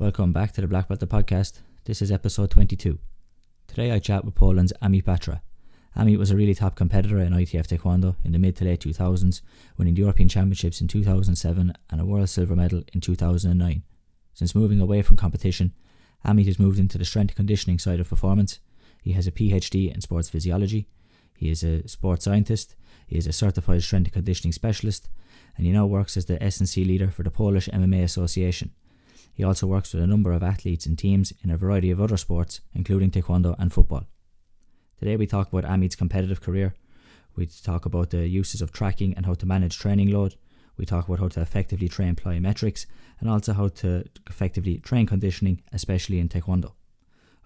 Welcome back to the Black Belt the podcast. This is episode 22. Today I chat with Poland's Amit Batra. Amit was a really top competitor in ITF Taekwondo in the mid to late 2000s, winning the European Championships in 2007 and a World Silver Medal in 2009. Since moving away from competition, Amit has moved into the strength conditioning side of performance. He has a PhD in sports physiology. He is a sports scientist. He is a certified strength conditioning specialist, and he now works as the S&C leader for the Polish MMA Association. He also works with a number of athletes and teams in a variety of other sports, including taekwondo and football. Today we talk about Amit's competitive career. We talk about the uses of tracking and how to manage training load. We talk about how to effectively train plyometrics and also how to effectively train conditioning, especially in taekwondo.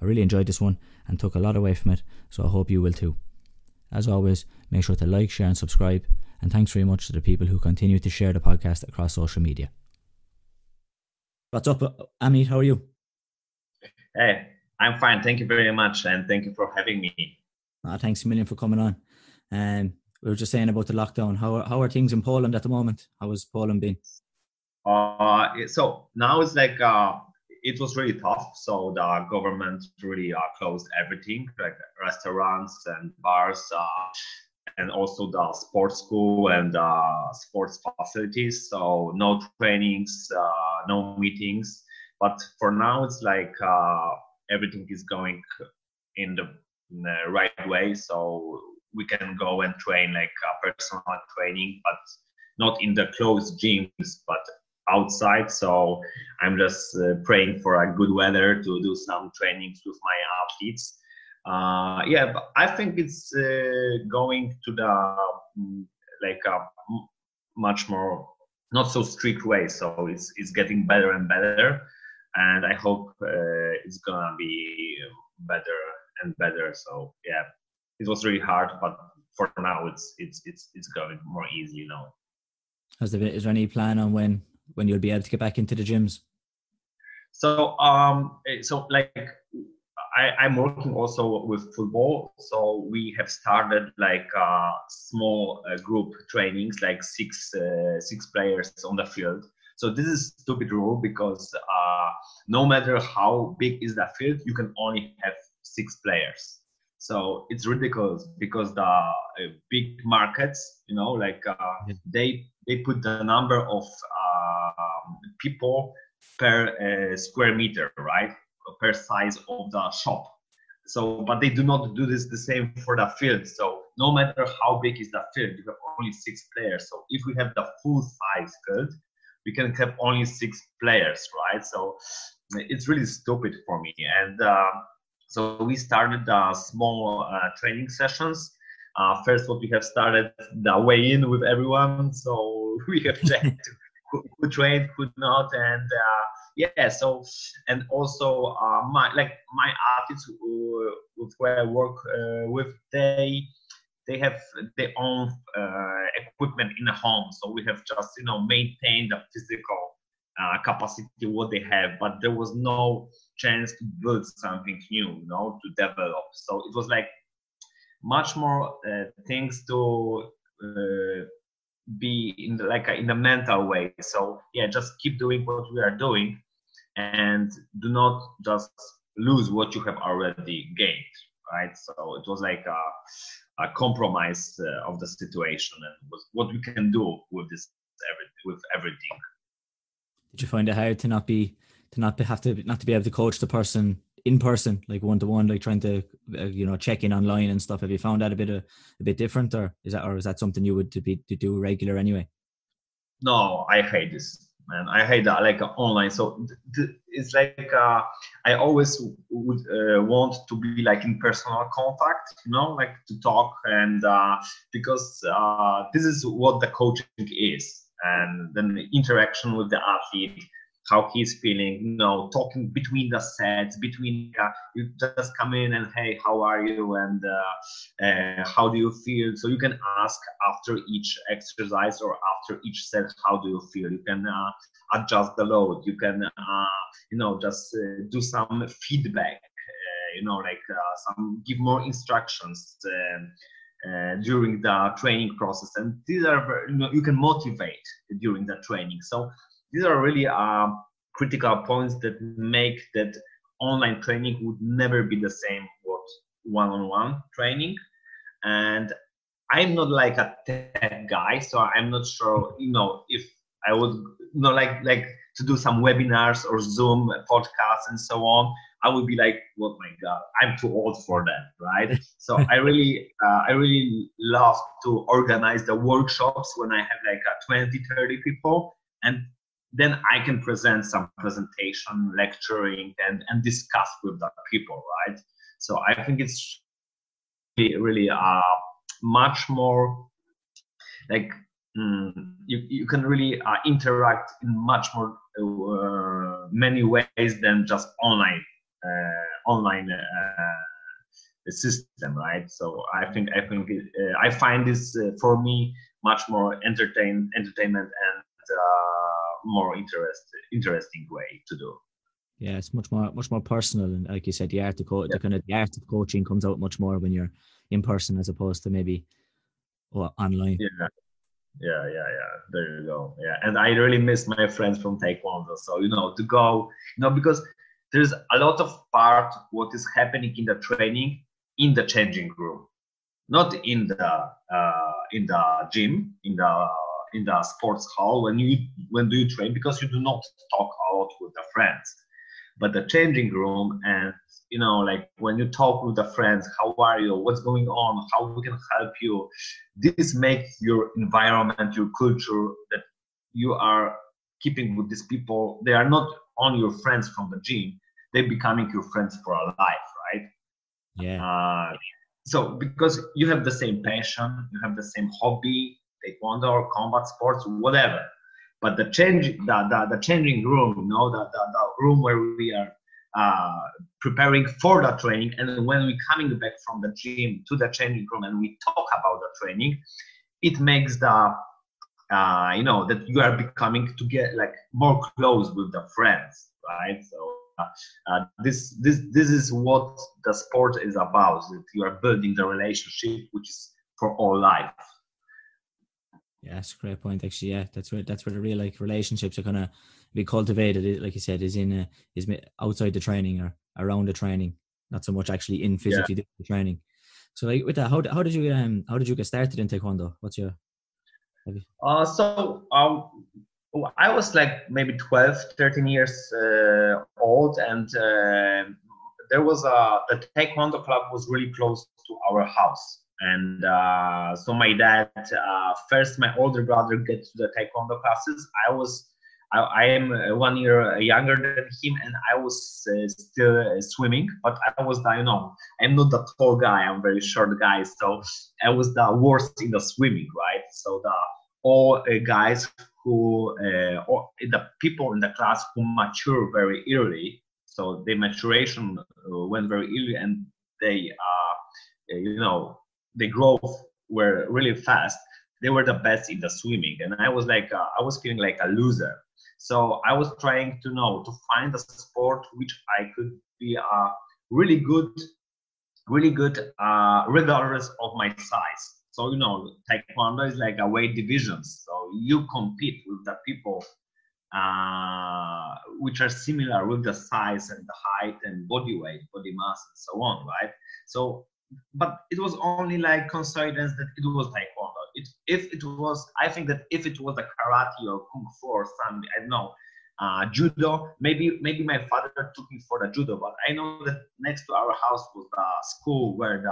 I really enjoyed this one and took a lot away from it, so I hope you will too. As always, make sure to like, share, and subscribe. And thanks very much to the people who continue to share the podcast across social media. What's up, Amit? How are you? Hey, I'm fine. Thank you very much, and thank you for having me. Uh, thanks a million for coming on. Um, we were just saying about the lockdown. How are, how are things in Poland at the moment? How has Poland been? Uh, so now it's like uh, it was really tough. So the government really uh, closed everything, like restaurants and bars, uh, and also the sports school and uh, sports facilities. So no trainings, uh, no meetings. But for now, it's like uh, everything is going in the, in the, right way. So we can go and train like uh, personal training, but not in the closed gyms, but outside. So I'm just uh, praying for a good weather to do some trainings with my athletes uh, yeah, but I think it's uh, going to the mm, like a much more not so strict way. So it's it's getting better and better, and I hope uh, it's gonna be better and better. So yeah, it was really hard, but for now it's it's it's it's going more easy, you know. Has there been, is there any plan on when when you'll be able to get back into the gyms? So um eh, so like I, am working also with football, so we have started like uh, small uh, group trainings, like six uh, six players on the field. So this is stupid rule because uh, no matter how big is the field, you can only have six players. So it's ridiculous because the uh, big markets, you know, like uh, they they put the number of people per square meter, right? Per size of the shop. So, but they do not do this the same for the field. So, no matter how big is the field, you have only six players. So, if we have the full size field, we can have only six players, right? So, it's really stupid for me. And uh, so, we started uh, small uh, training sessions. Uh, first, what we have started the way in with everyone. So, we have checked who, who trained, who not, and uh, yeah so and also uh, my like my artists who, with where i work uh, with they they have their own uh, equipment in the home. So we have just you know maintained the physical uh, capacity what they have but there was no chance to build something new you know to develop. So it was like much more uh, things to uh, be in the, like a, in a mental way. So yeah just keep doing what we are doing and do not just lose what you have already gained right? So it was like a, a compromise uh, of the situation and what we can do with this with everything. Did you find it hard to not be to not be have to not to be able to coach the person in person, like one to one, like trying to uh, you know check in online and stuff. Have you found that a bit a, a bit different, or is that or is that something you would to be to do regular anyway? No, I hate this, man. I hate that like uh, online. So th- it's like uh, I always would uh, want to be like in personal contact, you know, like to talk and uh, because uh, this is what the coaching is, and then the interaction with the athlete how he's feeling, you know, talking between the sets, between uh, you just come in and hey, how are you and uh, uh, how do you feel? So you can ask after each exercise or after each set, how do you feel? You can uh, adjust the load. You can, uh, you know, just uh, do some feedback. you know, like some give more instructions. Uh, during the training process and these are you know you can motivate during the training so these are really uh, critical points that make that online training would never be the same what one-on-one training. And i'm not like a tech guy so i'm not sure you know if i would you know like like to do some webinars or zoom podcasts and so on i would be like oh my god i'm too old for that right? So i really uh, i really love to organize the workshops when i have like a 20 30 people. And then I can present some presentation, lecturing, and, and discuss with the people, right? So I think it's really uh, much more like mm, you, you can really uh, interact in much more uh, many ways than just online uh, online uh, system, right? So I think I think uh, I find this for me much more entertain entertainment and more interest, interesting way to do. Yeah, it's much more much more personal, and like you said, the art of co- yeah. the kind of the art of coaching comes out much more when you're in person as opposed to maybe well, online. Yeah, yeah, yeah, yeah. There you go. Yeah, and I really miss my friends from Taekwondo. So you know, to go, you know, because there's a lot of part what is happening in the training in the changing room, not in the uh, in the gym, in the in the sports hall when you when do you train? Because you do not talk a lot with the friends. But the changing room and you know like when you talk with the friends how are you? What's going on? How we can help you? This makes your environment your culture that you are keeping with these people. They are not only your friends from the gym. They're becoming your friends for a life right? Yeah. Uh, so because you have the same passion you have the same hobby taekwondo or combat sports, whatever. But the change, the, the, the changing room, you know, the, the, the room where we are uh, preparing for the training, and when we're coming back from the gym to the changing room and we talk about the training, it makes the uh, you know that you are becoming to get like more close with the friends, right? So uh, uh, this this this is what the sport is about. That you are building the relationship, which is for all life. Yeah, that's a great point. Actually, yeah, that's where that's where the real like relationships are gonna be cultivated. Like you said, is in a, is outside the training or around the training, not so much actually in physically yeah. the training. So, like with that, how how did you um how did you get started in taekwondo? What's your uh, so um, I was like maybe 12, 13 years uh, old, and uh, there was a the taekwondo club was really close to our house and uh, so my dad uh, first my older brother get to the taekwondo classes. I was i, I am uh, one year younger than him and i was uh, still uh, swimming but i was you know i'm not the tall guy i'm very short guy. So i was the worst in the swimming right? So the all uh, guys who or the people in the class who mature very early so the maturation went very early and they you know the growth were really fast they were the best in the swimming. And i was like uh, i was feeling like a loser. So i was trying to know to find a sport which i could be uh, really good really good uh, regardless of my size. So you know taekwondo is like a weight divisions so you compete with the people uh, which are similar with the size and the height and body weight body mass and so on right? So but it was only like coincidence that it was taekwondo. It, if it was, I think that if it was a karate or kung fu or something, I don't know, uh, judo, maybe maybe my father took me for the judo, but I know that next to our house was the school where the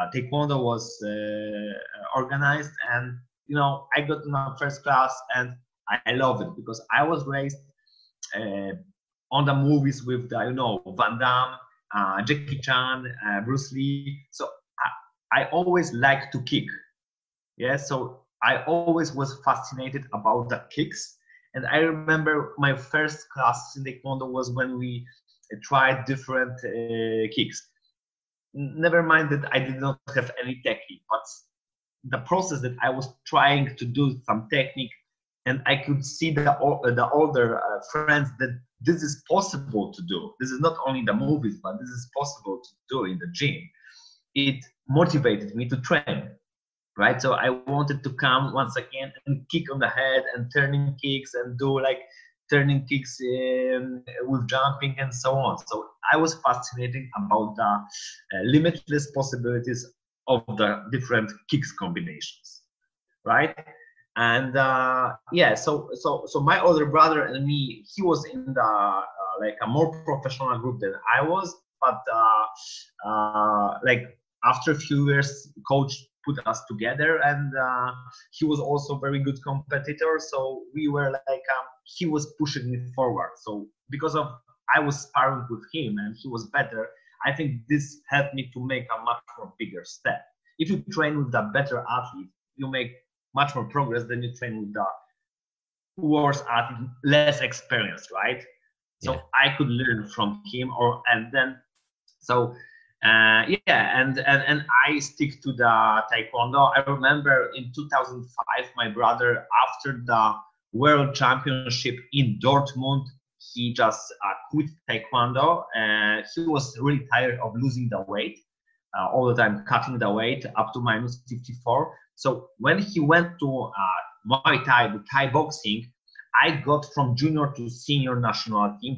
uh, taekwondo was uh, organized, and you know I got my first class and I, I love it because I was raised uh, on the movies with the you know Van Damme uh, Jackie Chan, uh, Bruce Lee. So I, I always like to kick. Yeah, so I always was fascinated about the kicks. And I remember my first class in Taekwondo was when we tried different uh, kicks. Never mind that I did not have any technique, but the process that I was trying to do some technique, and I could see the the older uh, friends that this is possible to do. This is not only in the movies, but this is possible to do in the gym. It motivated me to train, right? So I wanted to come once again and kick on the head and turning kicks and do like turning kicks in, with jumping and so on. So I was fascinated about the uh, limitless possibilities of the different kicks combinations, right? And uh, yeah, so so so my older brother and me, he was in the uh, like a more professional group than I was, but uh, uh, like after a few years, coach put us together and uh, he was also very good competitor. So we were like um, he was pushing me forward. So because of i was sparring with him and he was better i think this helped me to make a much more bigger step. If you train with a better athlete you make much more progress than you train with the worse at less experienced right so yeah. i could learn from him or and then so uh, yeah, and, and and I stick to the taekwondo. I remember in 2005, my brother, after the world championship in Dortmund, he just uh, quit taekwondo. And he was really tired of losing the weight, uh, all the time cutting the weight up to minus 54. So when he went to uh, Muay Thai, Thai boxing, I got from junior to senior national team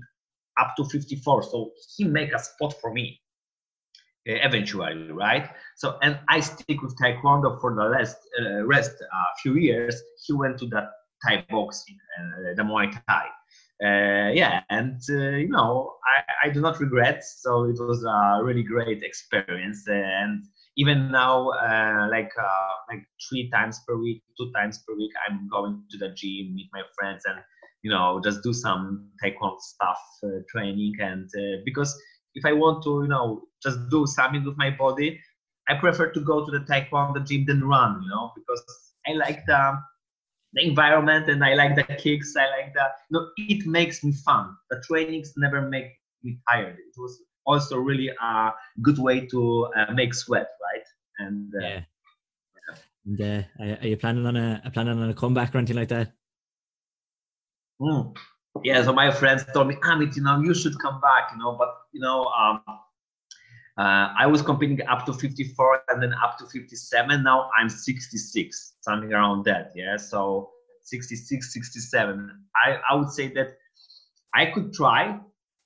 up to 54. So he make a spot for me uh, eventually, right? So, and I stick with Taekwondo for the last uh, rest uh, few years. He went to that Thai boxing, uh, the Muay Thai. Uh, yeah, and you know, I, I do not regret. So it was a really great experience, and even now, uh, like uh, like three times per week, two times per week, I'm going to the gym, meet my friends, and you know, just do some Taekwondo stuff, uh, training, and because if I want to, you know, just do something with my body, I prefer to go to the taekwondo gym than run, you know, because I like the the environment and I like the kicks. I like the, you know, it makes me fun. The trainings never make me tired. It was also really a good way to uh, make sweat, right? And uh, yeah. And uh, are you planning on a planning on a comeback or anything like that? Mm yeah, so my friends told me, Amit, you know, you should come back, you know, but you know, um, uh, I was competing up to 54 and then up to 57. Now I'm 66, something around that. Yeah, so 66, 67. I, I would say that I could try,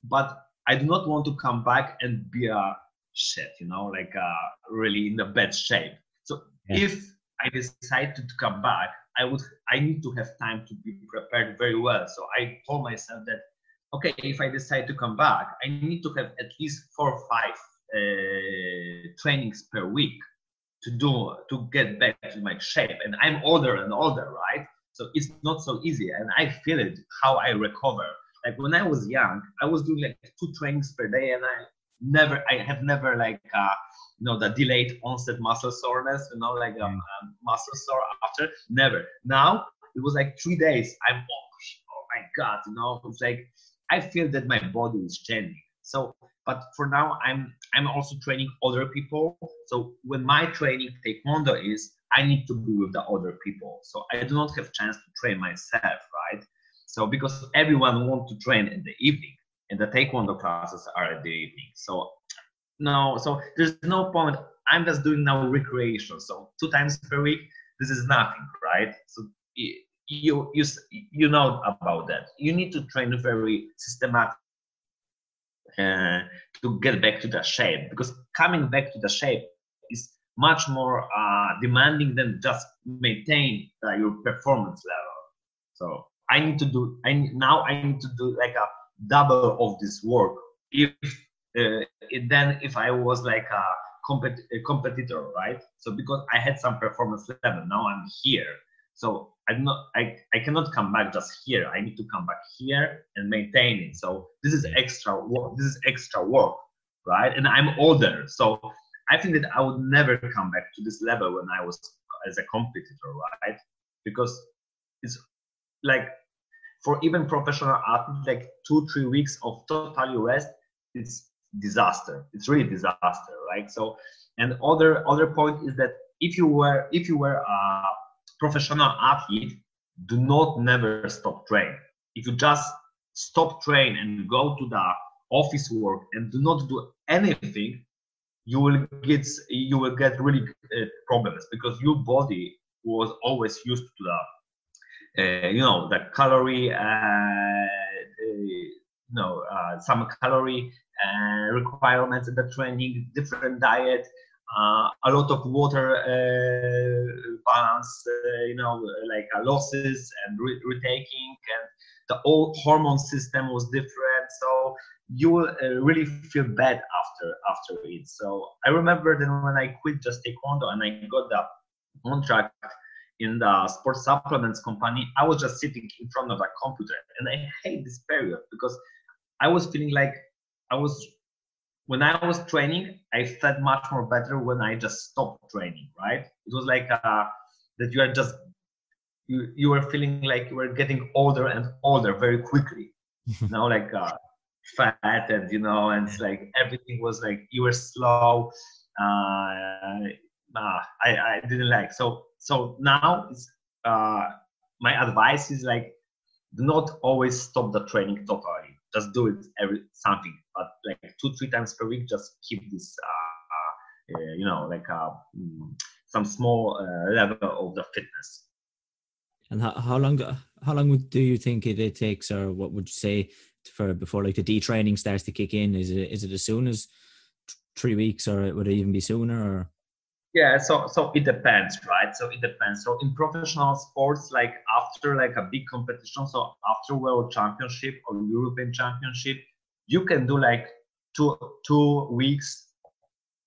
but I do not want to come back and be a shit, you know, like uh, really in the bad shape. So yeah. if I decide to come back, I would I need to have time to be prepared very well. So I told myself that okay, if I decide to come back, I need to have at least four or five uh, trainings per week to do to get back to my shape. And I'm older and older, right? So it's not so easy, and I feel it how I recover. Like when I was young, I was doing like two trainings per day, and I never, I have never like uh, you know the delayed onset muscle soreness you know like um, um, muscle sore after. Never. Now it was like three days i'm oh, oh my god you know it's like i feel that my body is changing. So but for now i'm i'm also training other people. So when my training taekwondo is i need to be with the other people. So i do not have chance to train myself right so because everyone want to train in the evening and the taekwondo classes are at the evening. So no so there's no point. I'm just doing now recreation. So two times per week this is nothing right? So you you you know about that. You need to train very systematic uh, to get back to the shape because coming back to the shape is much more uh, demanding than just maintain uh, your performance level. So i need to do i now i need to do like a double of this work if uh, then if I was like a, compet- a competitor, right? So because I had some performance level, now I'm here. So I'm not, I, I cannot come back just here. I need to come back here and maintain it. So this is extra work. This is extra work, right? And I'm older, so I think that I would never come back to this level when I was as a competitor, right? Because it's like for even professional athletes, like two, three weeks of total rest, it's disaster. It's really disaster, right? So, and other other point is that if you were if you were a professional athlete, do not never stop train. If you just stop train and go to the office work and do not do anything, you will get you will get really uh, problems because your body was always used to uh, you know the calorie uh, uh, you know uh, some calorie uh, requirements in the training different diet uh, a lot of water balance you know like losses and re- retaking and the whole hormone system was different. So you will really feel bad after after it. So i remember then when i quit just taekwondo and i got the contract in the sports supplements company, I was just sitting in front of a computer, and I hate this period because I was feeling like I was when I was training, I felt much more better when I just stopped training. Right? It was like uh, that you are just you you were feeling like you were getting older and older very quickly. you know, like uh, fat and you know, and it's like everything was like you were slow. Uh, uh, I, I didn't like. So so now uh, my advice is like do not always stop the training totally. Just do it every something, but like two three times per week. Just keep this, uh, uh, you know, like uh, mm, some small uh, level of the fitness. And how, how long how long do you think it, it takes, or what would you say for before like the detraining starts to kick in? Is it is it as soon as three weeks, or would it even be sooner? Or yeah so so it depends right? So it depends. So in professional sports like after like a big competition so after world championship or european championship you can do like two two weeks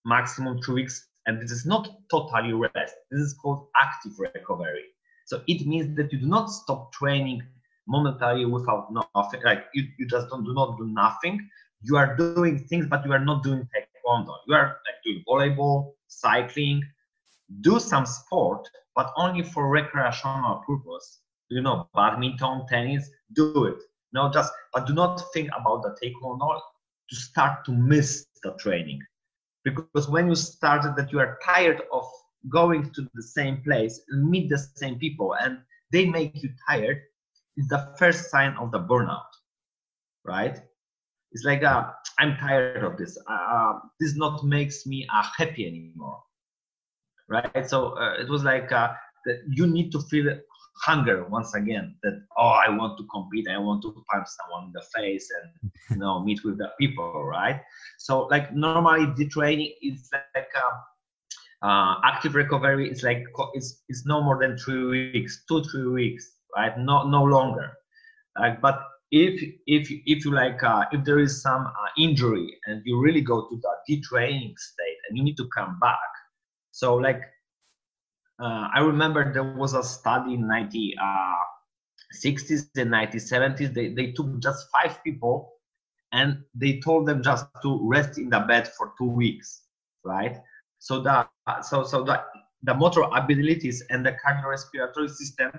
maximum two weeks and this is not totally rest. This is called active recovery. So it means that you do not stop training momentarily without nothing. Like you, you just don't do not do nothing. You are doing things but you are not doing taekwondo. You are like doing volleyball cycling, do some sport, but only for recreational purpose. You know, badminton, tennis, do it. No, just but do not think about the take taekwondo to start to miss the training. Because when you started that you are tired of going to the same place and meet the same people and they make you tired, is the first sign of the burnout. Right? It's like uh, I'm tired of this. Uh, this not makes me uh, happy anymore, right? So uh, it was like uh, that you need to feel hunger once again. That oh, I want to compete. I want to punch someone in the face and you know meet with the people, right? So like normally the training is like. Uh, uh, active recovery is like it's, it's no more than three weeks, two three weeks, right? No no longer. Uh, but if if if you like uh, if there is some uh, injury and you really go to the detraining state and you need to come back. So like uh, i remember there was a study in 90 60s uh, and 1970s they, they took just five people and they told them just to rest in the bed for two weeks right? So the so so the the motor abilities and the cardiorespiratory system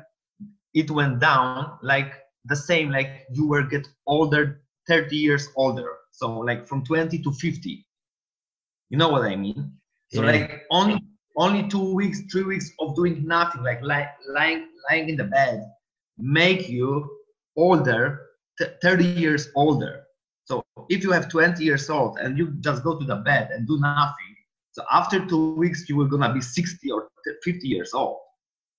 it went down like the same like you were get older 30 years older. So like from 20 to 50 you know what i mean? So yeah. like only only two weeks three weeks of doing nothing like lying lying lying in the bed make you older 30 years older. So if you have 20 years old and you just go to the bed and do nothing so after two weeks you will gonna be 60 or 50 years old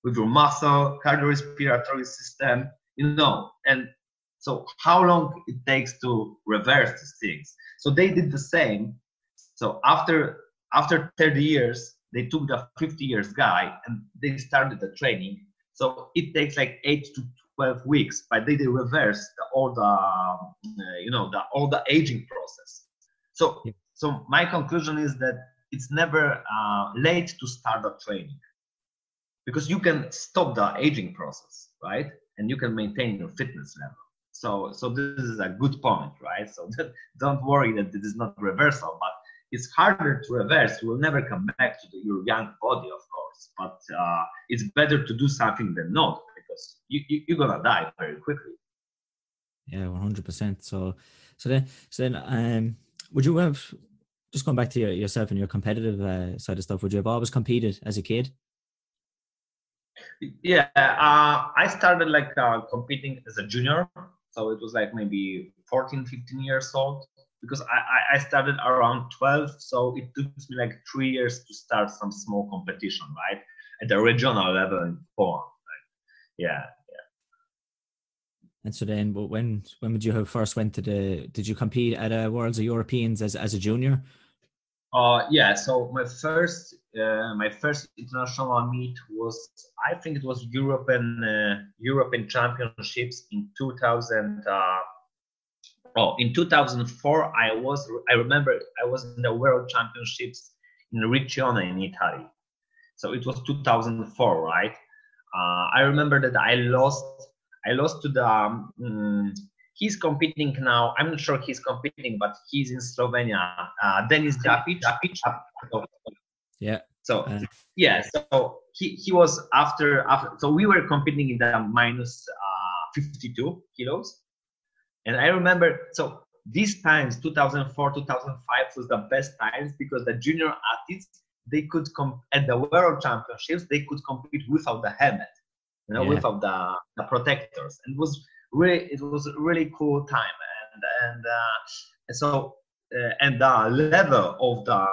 with your muscle cardiorespiratory system you know and so how long it takes to reverse these things. So they did the same. So after after 30 years they took the 50 years guy and they started the training. So it takes like 8 to 12 weeks but they, they reverse the, all the uh, you know the all the aging process. So yeah. so my conclusion is that it's never uh, late to start the training because you can stop the aging process right and you can maintain your fitness level. So, so this is a good point, right? So don't worry that this is not reversal, but it's harder to reverse. You will never come back to the, your young body, of course, but uh, it's better to do something than not because you, you, you're gonna die very quickly. Yeah, one hundred percent. So, so then, so then, um, would you have just going back to your, yourself and your competitive uh, side of stuff? Would you have always competed as a kid? Yeah, uh, I started like uh, competing as a junior, so it was like maybe 14, 15 years old because I, I started around 12, so it took me like three years to start some small competition, right, at the regional level in Poland. Like, yeah, yeah. And so then, when when would you have first went to the? Did you compete at a Worlds or Europeans as as a junior? Uh, yeah. So my first uh, my first international meet was I think it was European uh, European Championships in 2000. Uh, oh, in 2004 I was I remember I was in the World Championships in Riccione in Italy. So it was 2004, right? Uh, I remember that I lost I lost to the. Um, he's competing now. I'm not sure he's competing, but he's in Slovenia. Uh, Denis Japic. Yeah. So uh, yeah, so he, he was after after. So we were competing in the minus, uh, 52 kilos, and I remember so these times 2004 2005 was the best times because the junior athletes they could come at the world championships they could compete without the helmet you know, yeah. without the, the protectors. And it was really, it was a really cool time. And and, uh, so uh, and the level of the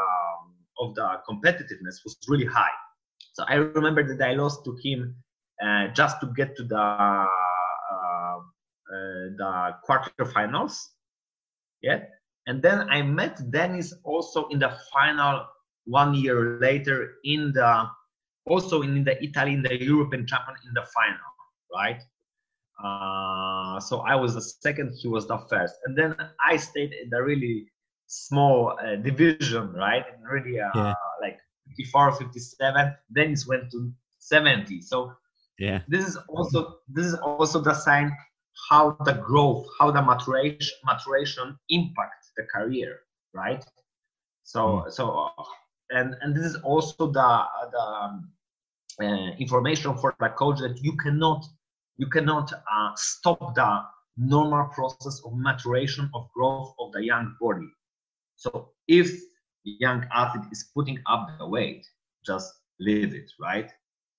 of the competitiveness was really high. So I remember that I lost to him uh, just to get to the uh, uh, the quarterfinals. Yeah, and then I met Denis also in the final one year later in the also in the Italy in the European champion in the final, right? Uh, so I was the second, he was the first, and then I stayed in the really small uh, division, right? And really uh, yeah. like 54, 57. Then it went to 70. So yeah, this is also this is also the sign how the growth, how the maturation maturation impacts the career, right? So mm. so and and this is also the the um, uh, information for the coach that you cannot you cannot uh, stop the normal process of maturation of growth of the young body. So if young athlete is putting up the weight, just leave it, right?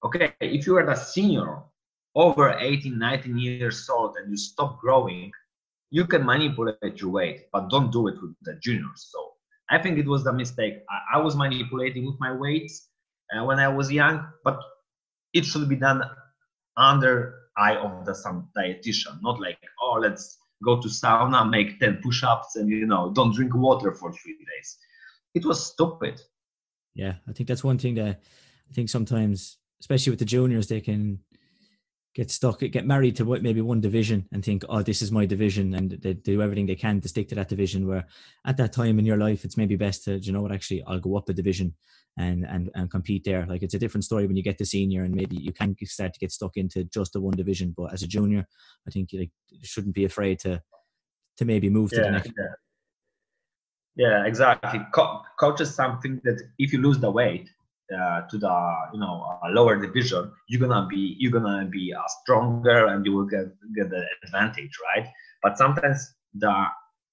Okay, if you are the senior over 18, 19 years old and you stop growing, you can manipulate your weight, but don't do it with the juniors. So I think it was the mistake. I, I was manipulating with my weights uh, when I was young, but it should be done under eye of the some dietitian, not like oh let's go to sauna, make 10 push-ups, and you know don't drink water for three days. It was stupid. Yeah, I think that's one thing that I think sometimes, especially with the juniors, they can get stuck, get married to what maybe one division and think, oh, this is my division, and they do everything they can to stick to that division. Where at that time in your life, it's maybe best to, you know what, actually, I'll go up a division and and and compete there. Like it's a different story when you get to senior, and maybe you can start to get stuck into just the one division. But as a junior, I think you like shouldn't be afraid to to maybe move to yeah, the next. Yeah. Yeah, exactly. Co- coach is something that if you lose the weight, uh, to the you know uh, lower division, you're gonna be you're gonna be uh, stronger and you will get get the advantage, right? But sometimes the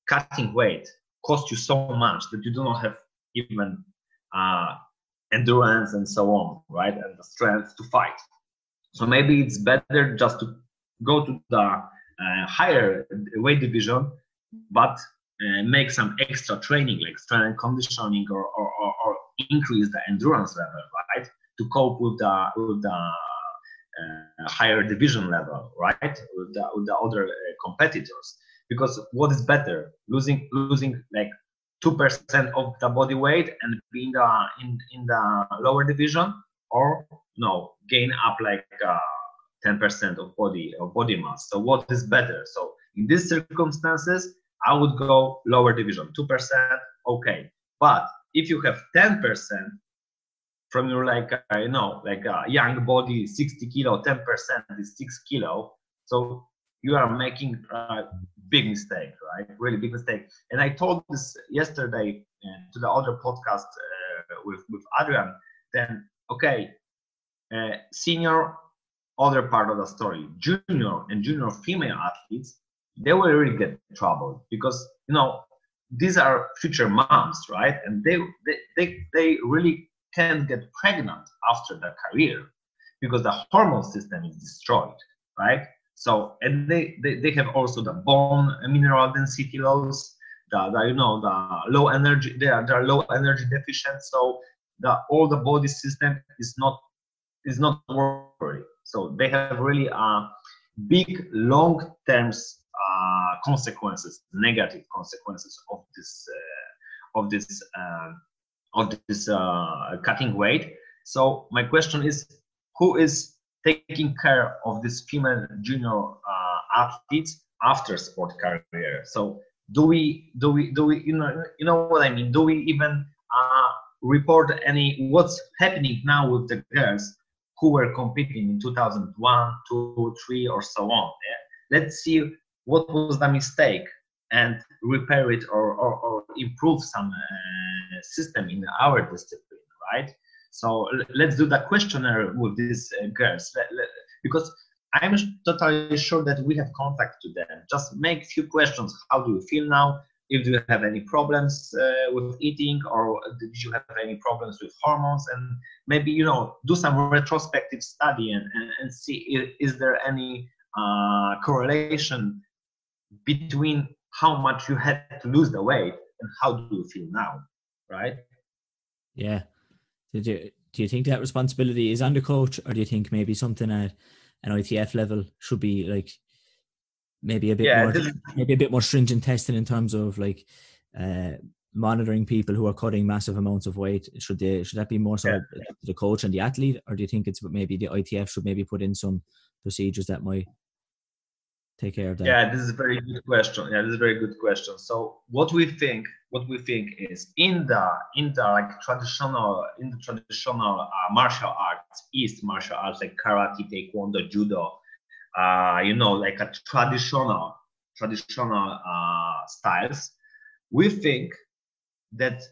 cutting weight costs you so much that you do not have even uh, endurance and so on, right? And the strength to fight. So maybe it's better just to go to the uh, higher weight division, but uh, make some extra training like strength conditioning or, or, or, or increase the endurance level, right, to cope with the with the uh, higher division level, right, with the, with the other uh, competitors. Because what is better, losing losing like two percent of the body weight and being uh, in in the lower division, or no, gain up like uh, ten percent of body of body mass. So what is better? So in these circumstances, I would go lower division, two percent, okay. But if you have 10% from your like uh, you know like a young body 60 kilo 10% is 6 kilo so you are making a big mistake right really big mistake and i told this yesterday uh, to the other podcast uh, with with adrian then okay uh, senior other part of the story junior and junior female athletes they will really get trouble because you know these are future moms, right? And they, they, they, they really can't get pregnant after their career because the hormone system is destroyed, right? So, and they, they, they have also the bone mineral density loss, the, the you know, the low energy, they are, they are low energy deficient. So the, all the body system is not, is not worried. So they have really, uh, big long term uh, consequences, negative consequences of this uh, of this uh, of this uh, cutting weight. So my question is, who is taking care of this female junior uh, athletes after sport career? So do we do we do we you know you know what I mean? Do we even uh, report any what's happening now with the girls who were competing in 2001, 2, 3, or so on? Yeah? Let's see what was the mistake and repair it or, or, or improve some uh, system in our discipline, right? So let's do the questionnaire with these uh, girls let, let, because I'm totally sure that we have contact to them. Just make few questions. How do you feel now? If you have any problems uh, with eating, or did you have any problems with hormones, and maybe you know do some retrospective study and, and, and see if, is there any uh, correlation between how much you had to lose the weight and how do you feel now, right? Yeah. Did you do you think that responsibility is on the coach, or do you think maybe something at an ITF level should be like maybe a bit yeah, more maybe a bit more stringent testing in terms of like uh, monitoring people who are cutting massive amounts of weight should they should that be more so yeah. the coach and the athlete or do you think it's maybe the ITF should maybe put in some procedures that might take care of that? Yeah, this is a very good question. Yeah, this is a very good question. So what we think, what we think is in the in the like traditional in the traditional uh, martial arts, East martial arts like karate, taekwondo, judo, uh, you know, like a traditional traditional uh, styles, we think that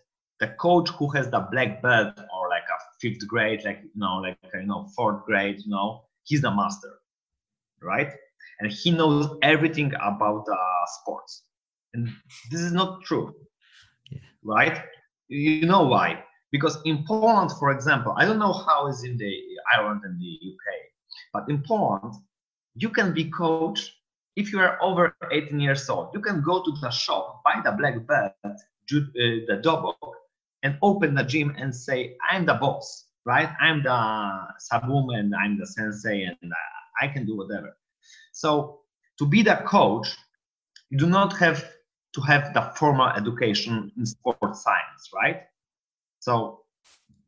the coach who has the black belt or like a fifth grade, like you know, like you know, fourth grade, you know, he's the master, right? And he knows everything about uh, sports. And this is not true, yeah. right? You know why? Because in Poland, for example, I don't know how is in the Ireland and the UK, but in Poland, you can be coach if you are over 18 years old. You can go to the shop, buy the black belt, uh, the dobok, and open the gym and say, "I'm the boss." Right? I'm the sabum and I'm the sensei and I can do whatever. So to be the coach, you do not have to have the formal education in sports science, right? So,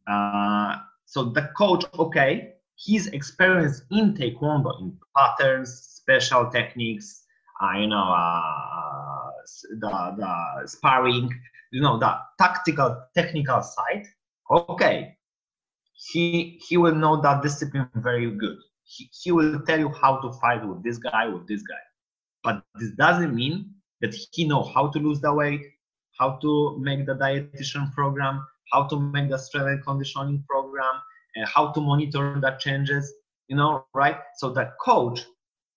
uh, so the coach, okay, he's experience in taekwondo in patterns, special techniques, uh, you know, uh, the the sparring, you know, the tactical technical side. Okay, he he will know that discipline very good he, he will tell you how to fight with this guy, with this guy. But this doesn't mean that he know how to lose the weight, how to make the dietitian program, how to make the strength and conditioning program, and how to monitor the changes, you know, right? So the coach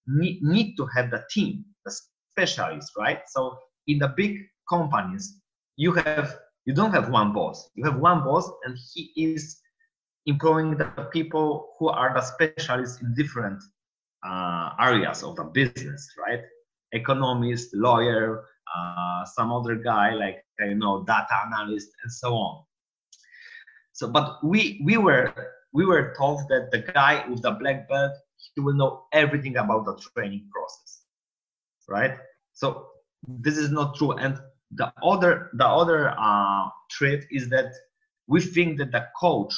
need, need to have the team, the specialists, right? So in the big companies, you have you don't have one boss. You have one boss, and he is employing the people who are the specialists in different uh, areas of the business, right? Economist, lawyer, uh, some other guy like you know data analyst and so on. So, but we we were we were told that the guy with the black belt he will know everything about the training process, right? So this is not true. And the other the other uh, trait is that we think that the coach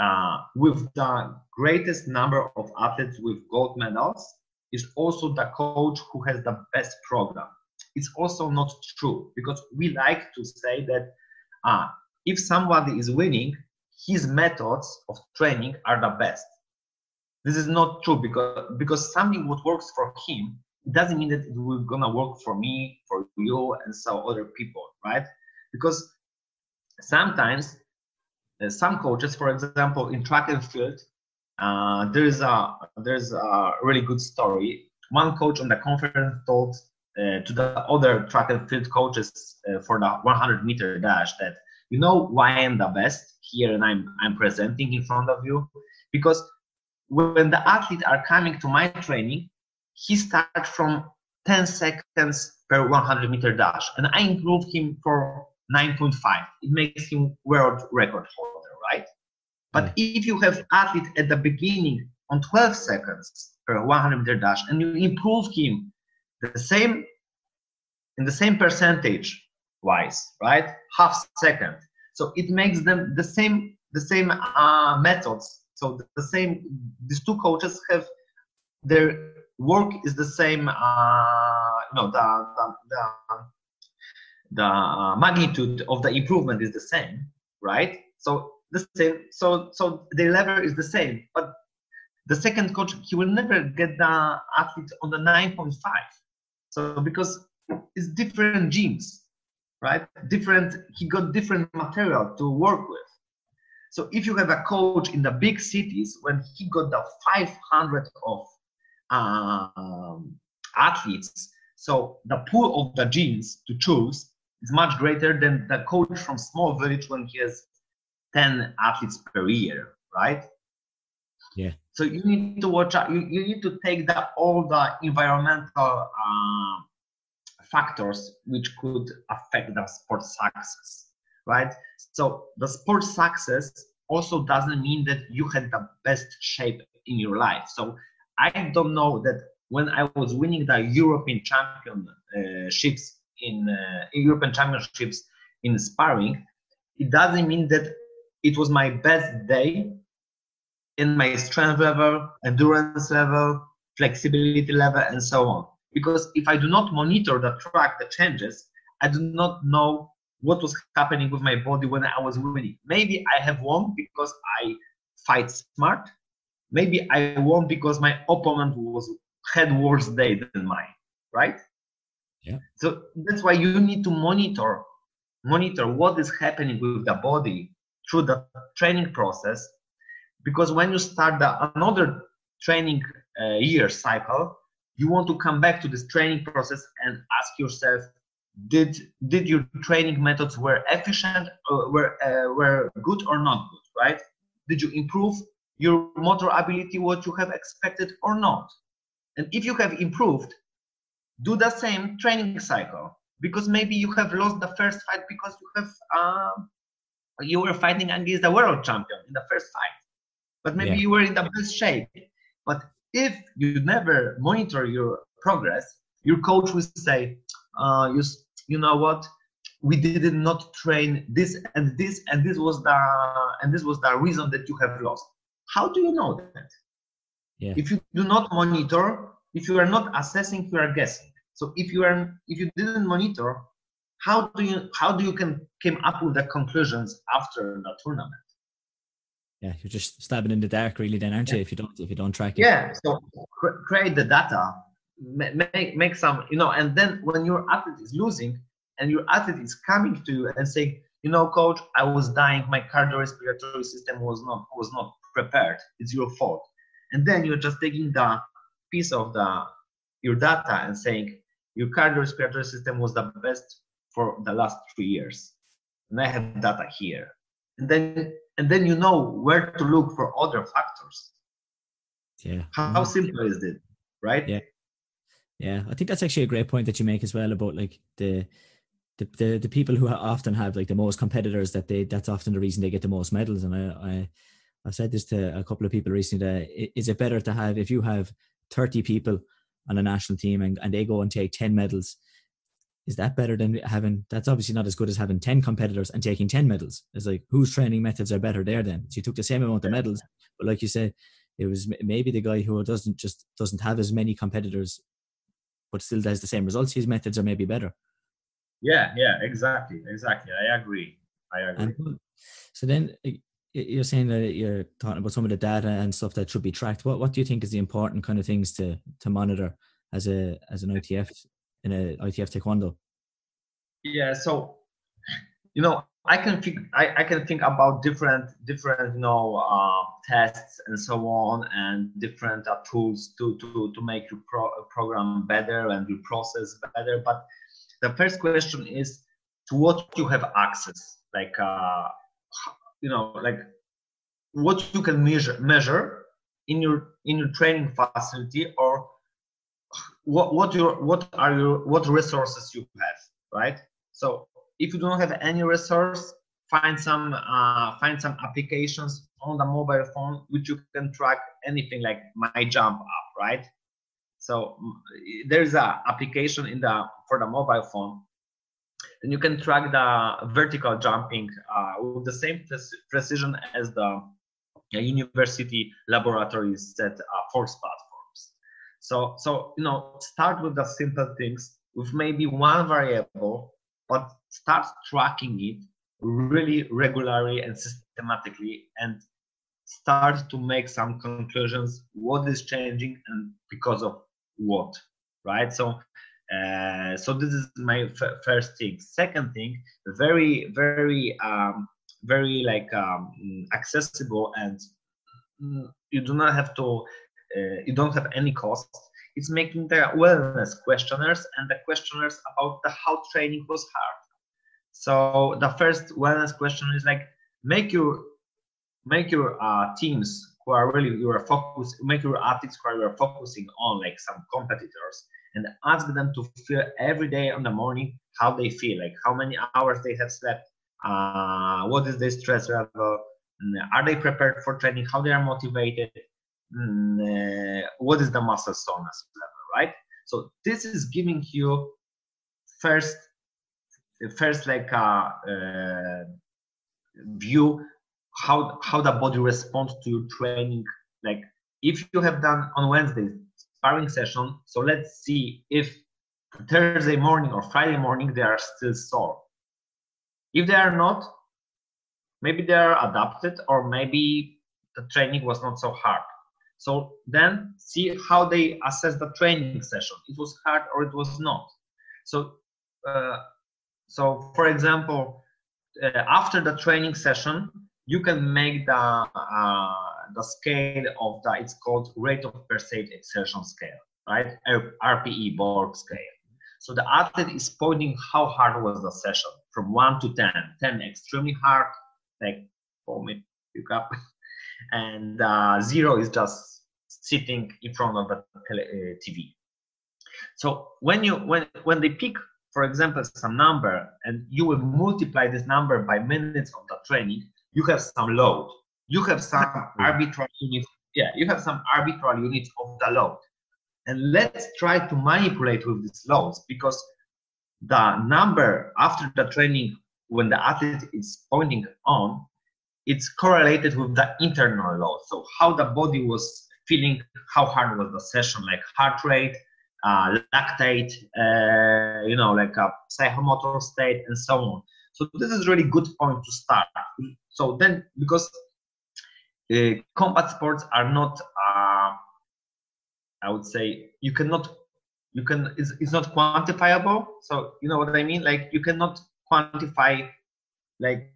uh, with the greatest number of athletes with gold medals is also the coach who has the best program. It's also not true because we like to say that uh, if somebody is winning, his methods of training are the best. This is not true because because something what works for him doesn't mean that it will gonna work for me, for you, and so other people, right? Because sometimes some coaches, for example, in track and field, uh, there's a there's a really good story. One coach on the conference told uh, to the other track and field coaches uh, for the 100 meter dash that you know why I'm the best here and I'm I'm presenting in front of you because when the athletes are coming to my training, he starts from 10 seconds per 100 meter dash, and I improve him for 9.5. It makes him world record holder, right? But if you have athlete at the beginning on 12 seconds per 100 meter dash and you improve him the same in the same percentage wise right half second so it makes them the same the same uh, methods so the same these two coaches have their work is the same uh, you know the, the, the the magnitude of the improvement is the same right? So the same so so the level is the same but the second coach he will never get the athlete on the 9.5 so because it's different genes right? Different he got different material to work with. So if you have a coach in the big cities when he got the 500 of um, athletes so the pool of the genes to choose is much greater than the coach from small village when he has 10 athletes per year right? Yeah. So you need to watch out. You, you need to take the all the environmental uh, factors which could affect the sport success right? So the sport success also doesn't mean that you had the best shape in your life. So i don't know that when i was winning the european championships in, uh, european championships in sparring it doesn't mean that it was my best day in my strength level, endurance level, flexibility level, and so on. Because if I do not monitor the track, the changes, I do not know what was happening with my body when I was winning. Maybe I have won because I fight smart. Maybe I won because my opponent was had worse day than mine, right? So that's why you need to monitor monitor what is happening with the body through the training process. Because when you start the, another training uh, year cycle you want to come back to this training process and ask yourself did did your training methods were efficient uh, were uh, were good or not good right? Did you improve your motor ability what you have expected or not? And if you have improved do the same training cycle because maybe you have lost the first fight because you have uh, you were fighting against the world champion in the first fight, but maybe yeah. you were in the best shape. But if you never monitor your progress, your coach will say, uh, you, you know what, we did not train this and this and this was the and this was the reason that you have lost. How do you know that? Yeah. If you do not monitor, if you are not assessing, you are guessing. So if you are if you didn't monitor, how do you how do you can came up with the conclusions after the tournament yeah you're just stabbing in the dark really then aren't yeah. you if you don't if you don't track it yeah so cr- create the data make make some you know and then when your athlete is losing and your athlete is coming to you and saying you know coach i was dying my cardiorespiratory system was not was not prepared it's your fault and then you're just taking the piece of the your data and saying your cardiorespiratory system was the best for the last three years and i have data here. And then and then you know where to look for other factors. Yeah. How, simple is it right? Yeah. Yeah. I think that's actually a great point that you make as well about like the the, the, the people who often have like the most competitors that they that's often the reason they get the most medals. And i i i've said this to a couple of people recently that is it better to have if you have 30 people on a national team and, and they go and take 10 medals. Is that better than having that's obviously not as good as having 10 competitors and taking 10 medals. It's like whose training methods are better there then? So you took the same amount of medals but like you said it was maybe the guy who doesn't just doesn't have as many competitors but still does the same results his methods are maybe better. Yeah yeah exactly exactly. I agree. I agree. and, so then eh, you're saying that you're talking about some of the data and stuff that should be tracked what what do you think is the important kind of things to to monitor as a as an ITF in a ITF Taekwondo? Yeah, so you know, I can think I, I can think about different different you know uh, tests and so on and different uh, tools to to to make your pro- program better and your process better. But the first question is to what you have access, like uh, you know, like what you can measure measure in your in your training facility or what what your what are your what resources you have right? So if you don't have any resource find some uh, find some applications on the mobile phone which you can track anything like My Jump app right? So there's a application in the for the mobile phone and you can track the vertical jumping uh, with the same precision as the uh, university laboratories set uh, force platforms. So so you know start with the simple things with maybe one variable but start tracking it really regularly and systematically and start to make some conclusions what is changing and because of what right? So uh, so this is my f- first thing. Second thing very very um, very like um, accessible and mm, you do not have to uh, you don't have any cost. It's making the wellness questionnaires and the questionnaires about the how training was hard. So the first wellness question is like make your make your uh, teams who are really you are focused make your athletes who are focusing on like some competitors and ask them to feel every day on the morning how they feel like how many hours they have slept uh, what is their stress level are they prepared for training how they are motivated uh, what is the muscle soreness level right? So this is giving you first first like a uh, uh, view how how the body responds to your training. Like if you have done on wednesday sparring session. So let's see if thursday morning or friday morning they are still sore. If they are not maybe they are adapted or maybe the training was not so hard. So then see how they assess the training session it was hard or it was not. So uh, so for example uh, after the training session you can make the uh, the scale of the it's called rate of perceived exertion scale, right? RPE Borg scale. So the athlete is pointing how hard was the session from one to 10. 10 extremely hard, like vomit, pick up, and uh, zero is just sitting in front of the uh, TV. So when you when when they pick, for example, some number, and you will multiply this number by minutes of the training, you have some load. You have some arbitrary units. Yeah, you have some arbitrary units of the load. And let's try to manipulate with these loads because the number after the training when the athlete is pointing on, it's correlated with the internal load. So how the body was feeling, how hard was the session, like heart rate, uh, lactate, uh, you know, like a psychomotor state, and so on. So this is really good point to start. So then, because combat sports are not, uh, I would say, you cannot, you can, it's, it's not quantifiable. So you know what I mean? Like you cannot quantify, like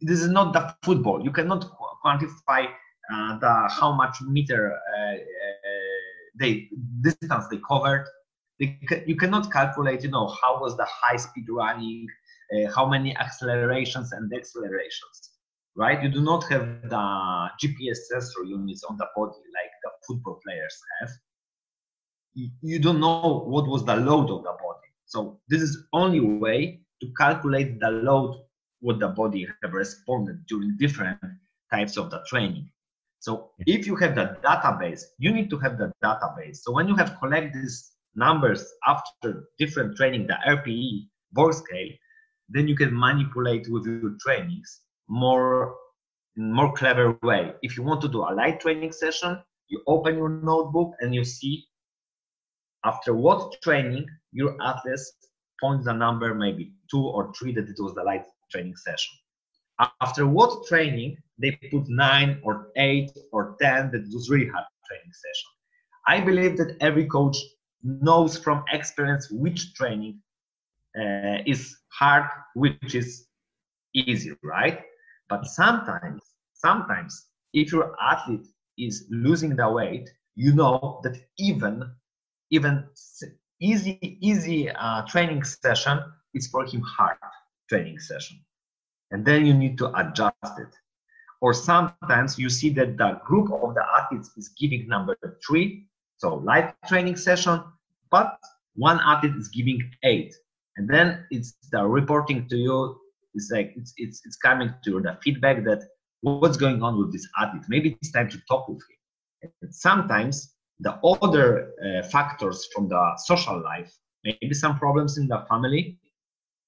this is not the football. You cannot quantify uh, the how much meter uh, uh, they distance they covered. They, you cannot calculate, you know, how was the high speed running, uh, how many accelerations and decelerations, right? You do not have the GPS sensor units on the body like the football players have. You don't know what was the load of the body. So this is only way to calculate the load what the body have responded during different types of the training. So if you have the database, you need to have the database. So when you have collect these numbers after different training, the RPE, Borg scale, then you can manipulate with your trainings more more clever way. If you want to do a light training session, you open your notebook and you see after what training your athletes point the number maybe two or three that it was the light training session. After what training they put nine or eight or ten that was really hard training session. I believe that every coach knows from experience which training uh, is hard, which is easy, right? But sometimes, sometimes, if your athlete is losing the weight, you know that even even easy easy uh, training session is for him hard training session, and then you need to adjust it. Or sometimes you see that the group of the athletes is giving number three, so light training session, but one athlete is giving eight and then it's the reporting to you it's like it's it's, it's coming to the feedback that what's going on with this athlete. Maybe it's time to talk with him. And sometimes the other uh, factors from the social life, maybe some problems in the family,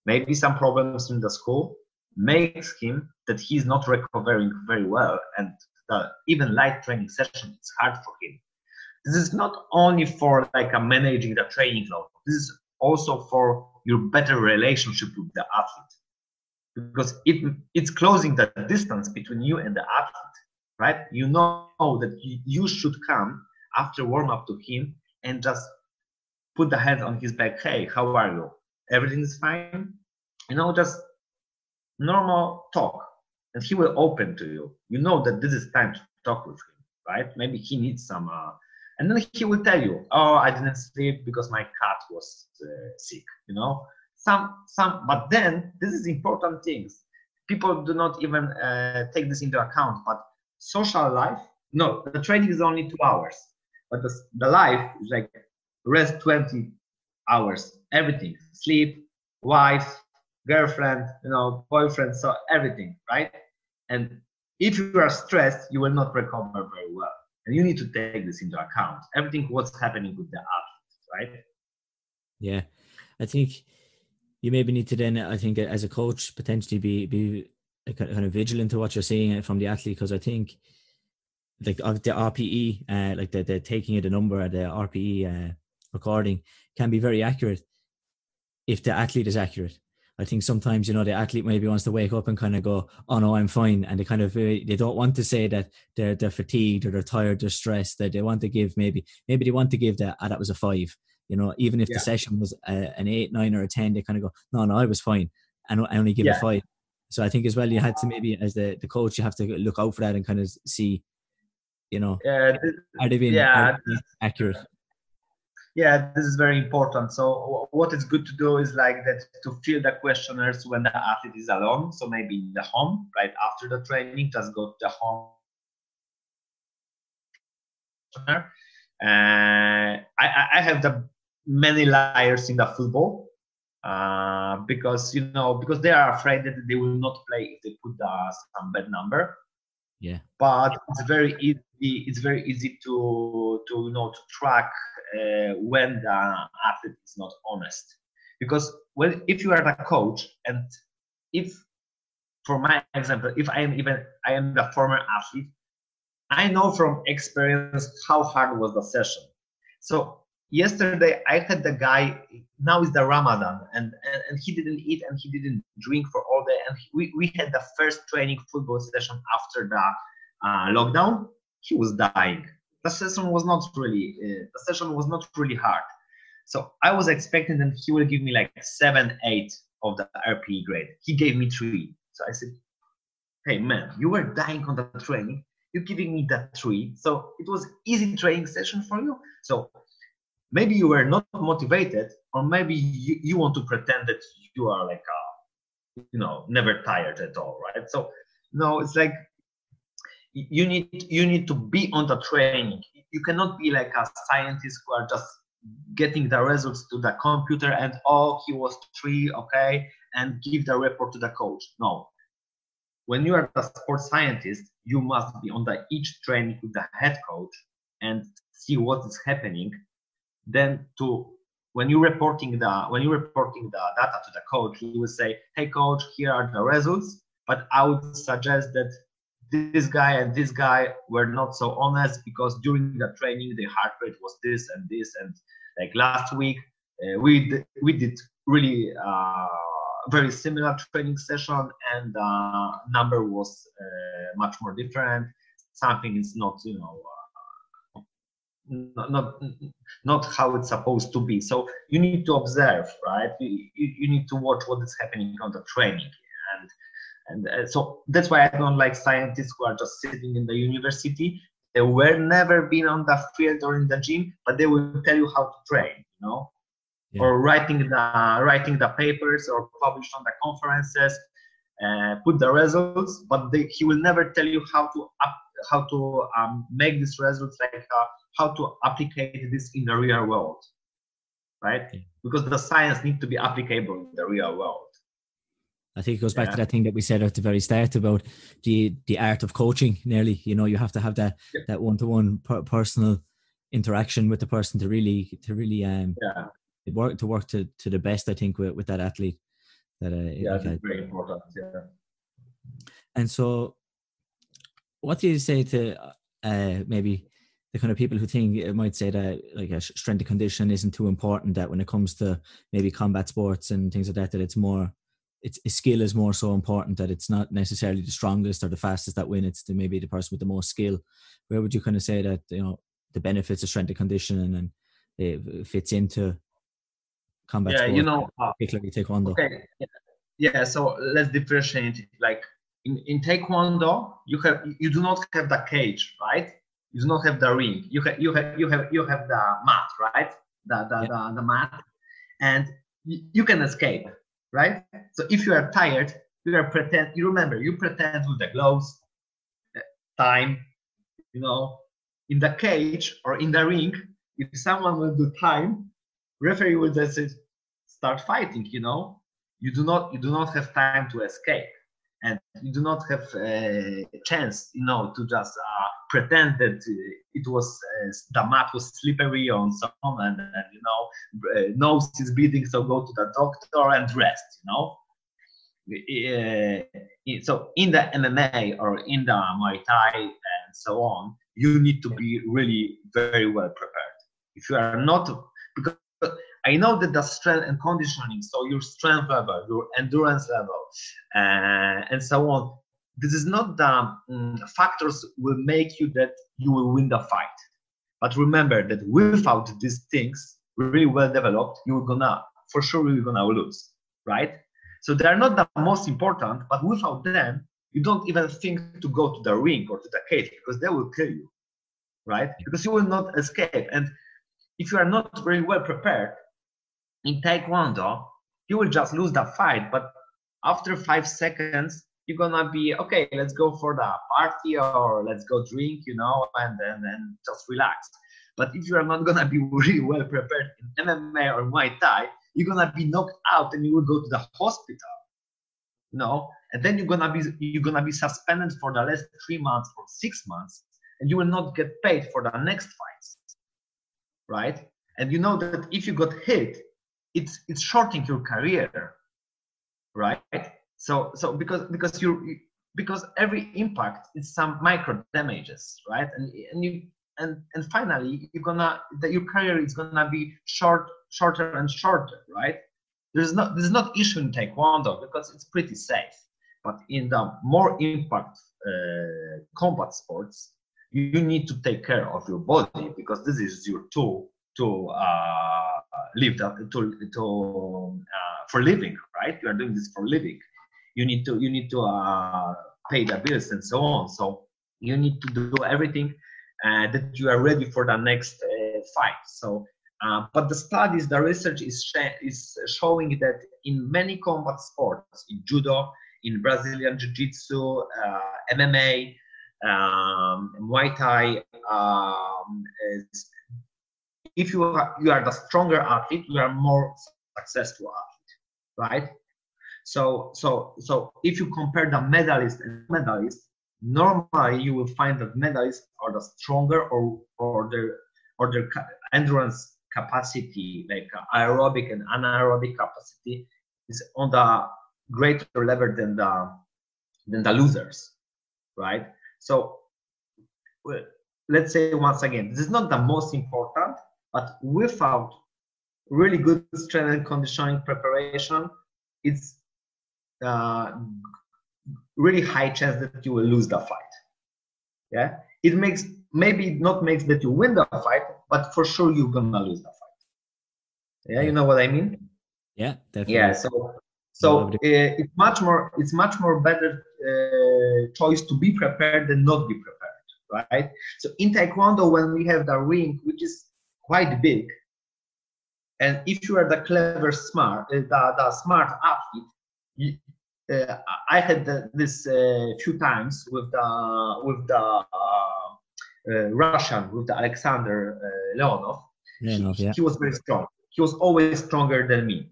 maybe some problems in the school, makes him that he's not recovering very well and the, even light training session is hard for him this is not only for like a managing the training load this is also for your better relationship with the athlete because if it's closing the distance between you and the athlete right? You know that you should come after warm up to him and just put the hand on his back. Hey how are you? Everything is fine? You know just normal talk. And he will open to you. You know that this is time to talk with him right? Maybe he needs some uh, and then he will tell you oh i didn't sleep because my cat was uh, sick you know some some but then this is important things people do not even uh, take this into account but social life no the training is only two hours but the, the life is like rest 20 hours everything sleep wife girlfriend, you know, boyfriend, so everything, right? And if you are stressed, you will not recover very well. And you need to take this into account. Everything what's happening with the athlete, right? Yeah. I think you maybe need to then, I think, as a coach, potentially be be kind of vigilant to what you're seeing from the athlete because I think like the RPE, uh, like the, the taking of the number, at the RPE uh, recording can be very accurate if the athlete is accurate. I think sometimes you know the athlete maybe wants to wake up and kind of go, "Oh no, I'm fine," and they kind of uh, they don't want to say that they're they're fatigued or they're tired, they're stressed. That they want to give maybe maybe they want to give that ah, that was a five. You know, even if yeah. the session was a, an eight, nine, or a ten, they kind of go, "No, no, I was fine," and I only give yeah. a five. So I think as well, you had to maybe as the the coach, you have to look out for that and kind of see, you know, yeah, are they being yeah, accurate? yeah this is very important so what is good to do is like that to fill the questionnaires when the athlete is alone so maybe in the home right after the training just go to the home uh, I, I have the many liars in the football uh, because you know because they are afraid that they will not play if they put the, some bad number. Yeah. But it's very easy it's very easy to to you know to track uh, when the athlete is not honest. Because well if you are the coach and if for my example if i am even i am the former athlete i know from experience how hard was the session. So yesterday i had the guy now is the ramadan and, and, and he didn't eat and he didn't drink for all day and we, we had the first training football session after the uh, lockdown. He was dying. The session was not really uh, the session was not really hard. So i was expecting that he will give me like seven eight of the rpe grade. He gave me three. So i said hey man you were dying on the training. You're giving me that three. So it was easy training session for you. So maybe you were not motivated or maybe you, you want to pretend that you are like a you know never tired at all right? So no it's like you need you need to be on the training. You cannot be like a scientist who are just getting the results to the computer and oh he was three okay and give the report to the coach. No. When you are a sports scientist you must be on the each training with the head coach and see what is happening then to when you're reporting the when you're reporting the data to the coach he will say hey coach here are the results. But i would suggest that this guy and this guy were not so honest because during the training the heart rate was this and this and like last week uh, we did, we did really uh, very similar training session and uh, number was uh, much more different. Something is not you know not, not not how it's supposed to be so you need to observe right you, you need to watch what is happening on the training and and uh, so that's why I don't like scientists who are just sitting in the university. They were never been on the field or in the gym, but they will tell you how to train, you know, yeah. or writing the writing the papers or publish on the conferences, uh, put the results, but they, he will never tell you how to up, how to um, make these results like uh, how to applicate this in the real world, right? Yeah. Because the science needs to be applicable in the real world. I think it goes back yeah. to that thing that we said at the very start about the the art of coaching. Nearly, you know, you have to have that yeah. that one to one personal interaction with the person to really to really um yeah. work to work to, to the best. I think with, with that athlete. That uh, yeah, okay. very important. Yeah. And so, what do you say to uh, maybe the kind of people who think it might say that like a strength and condition isn't too important that when it comes to maybe combat sports and things like that that it's more it's skill is more so important that it's not necessarily the strongest or the fastest that win it's the maybe the person with the most skill. Where would you kind of say that you know the benefits of strength and conditioning and it fits into combat yeah sport, you know uh, particularly taekwondo? okay yeah so let's differentiate like in, in taekwondo you have you do not have the cage right you do not have the ring. You have you have you have you have the mat right? The the, yeah. the, the mat. And you can escape right? So if you are tired you are pretend you remember you pretend with the gloves uh, time you know in the cage or in the ring if someone will do time referee will just start fighting you know? You do not you do not have time to escape. And you do not have a chance you know to just uh, pretend that uh, it was uh, the mat was slippery on some and, and you know uh, nose is bleeding so go to the doctor and rest you know? Uh, so in the mma or in the muay thai and so on you need to be really very well prepared. If you are not because I know that the strength and conditioning, so your strength level, your endurance level, uh, and so on, this is not the um, factors will make you that you will win the fight. But remember that without these things really well developed, you're gonna for sure you're gonna lose, right? So they are not the most important, but without them, you don't even think to go to the ring or to the cage because they will kill you, right? Because you will not escape. And if you are not very well prepared, in taekwondo you will just lose the fight but after five seconds you're gonna be okay let's go for the party or let's go drink you know and then and just relax. But if you are not gonna be really well prepared in mma or muay thai you're gonna be knocked out and you will go to the hospital you know? And then you're gonna be you're gonna be suspended for the last three months or six months and you will not get paid for the next fights right? And you know that if you got hit it's it's shortening your career right so so because because you because every impact is some micro damages right and and you and and finally you're gonna that your career is gonna be short shorter and shorter right there's not there's not issue in taekwondo because it's pretty safe but in the more impact uh, combat sports you need to take care of your body because this is your tool to uh, live to to uh, for living, right? You are doing this for living. You need to you need to uh, pay the bills and so on. So you need to do everything uh, that you are ready for the next uh, fight. So. Uh, but the studies, the research is, sh- is showing that in many combat sports, in judo, in Brazilian Jiu-Jitsu, MMA, um, Muay Thai, um, if you are, you are the stronger athlete, you are more successful athlete, right? So, so, so if you compare the medalists and medalists, normally you will find that medalists are the stronger or or their or their endurance capacity, like aerobic and anaerobic capacity, is on the greater level than the than the losers, right? So, let's say once again, this is not the most important, but without really good strength and conditioning preparation, it's uh, really high chance that you will lose the fight. Yeah, it makes maybe not makes that you win the fight, but for sure you're gonna lose the fight. Yeah, you know what I mean? Yeah, definitely. Yeah, so so uh, it's much more it's much more better uh, choice to be prepared than not be prepared, right? So in Taekwondo, when we have the ring, which is quite big. And if you are the clever, smart, uh, the, the smart athlete, uh, I had the, this uh, few times with the with the uh, uh, Russian, with the Alexander uh, Leonov. Leonov he, yeah. he was very strong. He was always stronger than me.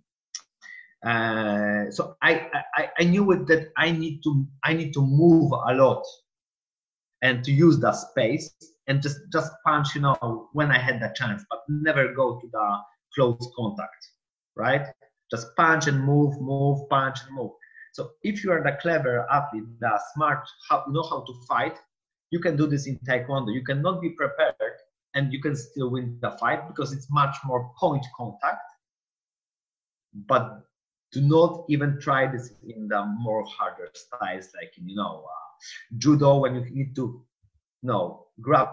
Uh, so I, I I knew it that I need to I need to move a lot and to use the space and just just punch you know when I had the chance, but never go to the close contact, right? Just punch and move, move, punch and move. So if you are the clever athlete, the smart, how, know how to fight, you can do this in taekwondo. You cannot be prepared and you can still win the fight because it's much more point contact. But do not even try this in the more harder styles like in you know uh, judo when you need to you know grab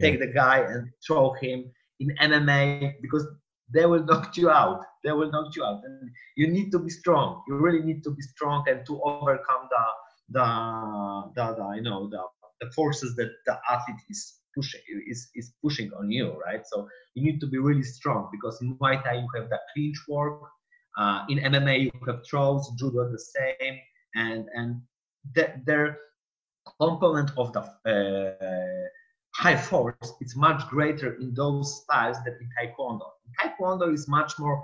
take yeah. the guy and throw him in mma because they will knock you out. They will knock you out. And you need to be strong. You really need to be strong and to overcome the the the, the you know the, the forces that the athlete is pushing is, is pushing on you right? So you need to be really strong because in muay thai you have the clinch work. Uh, in MMA, you have throws, judo the same, and and the, their component of the uh, high force is much greater in those styles than in taekwondo. taekwondo is much more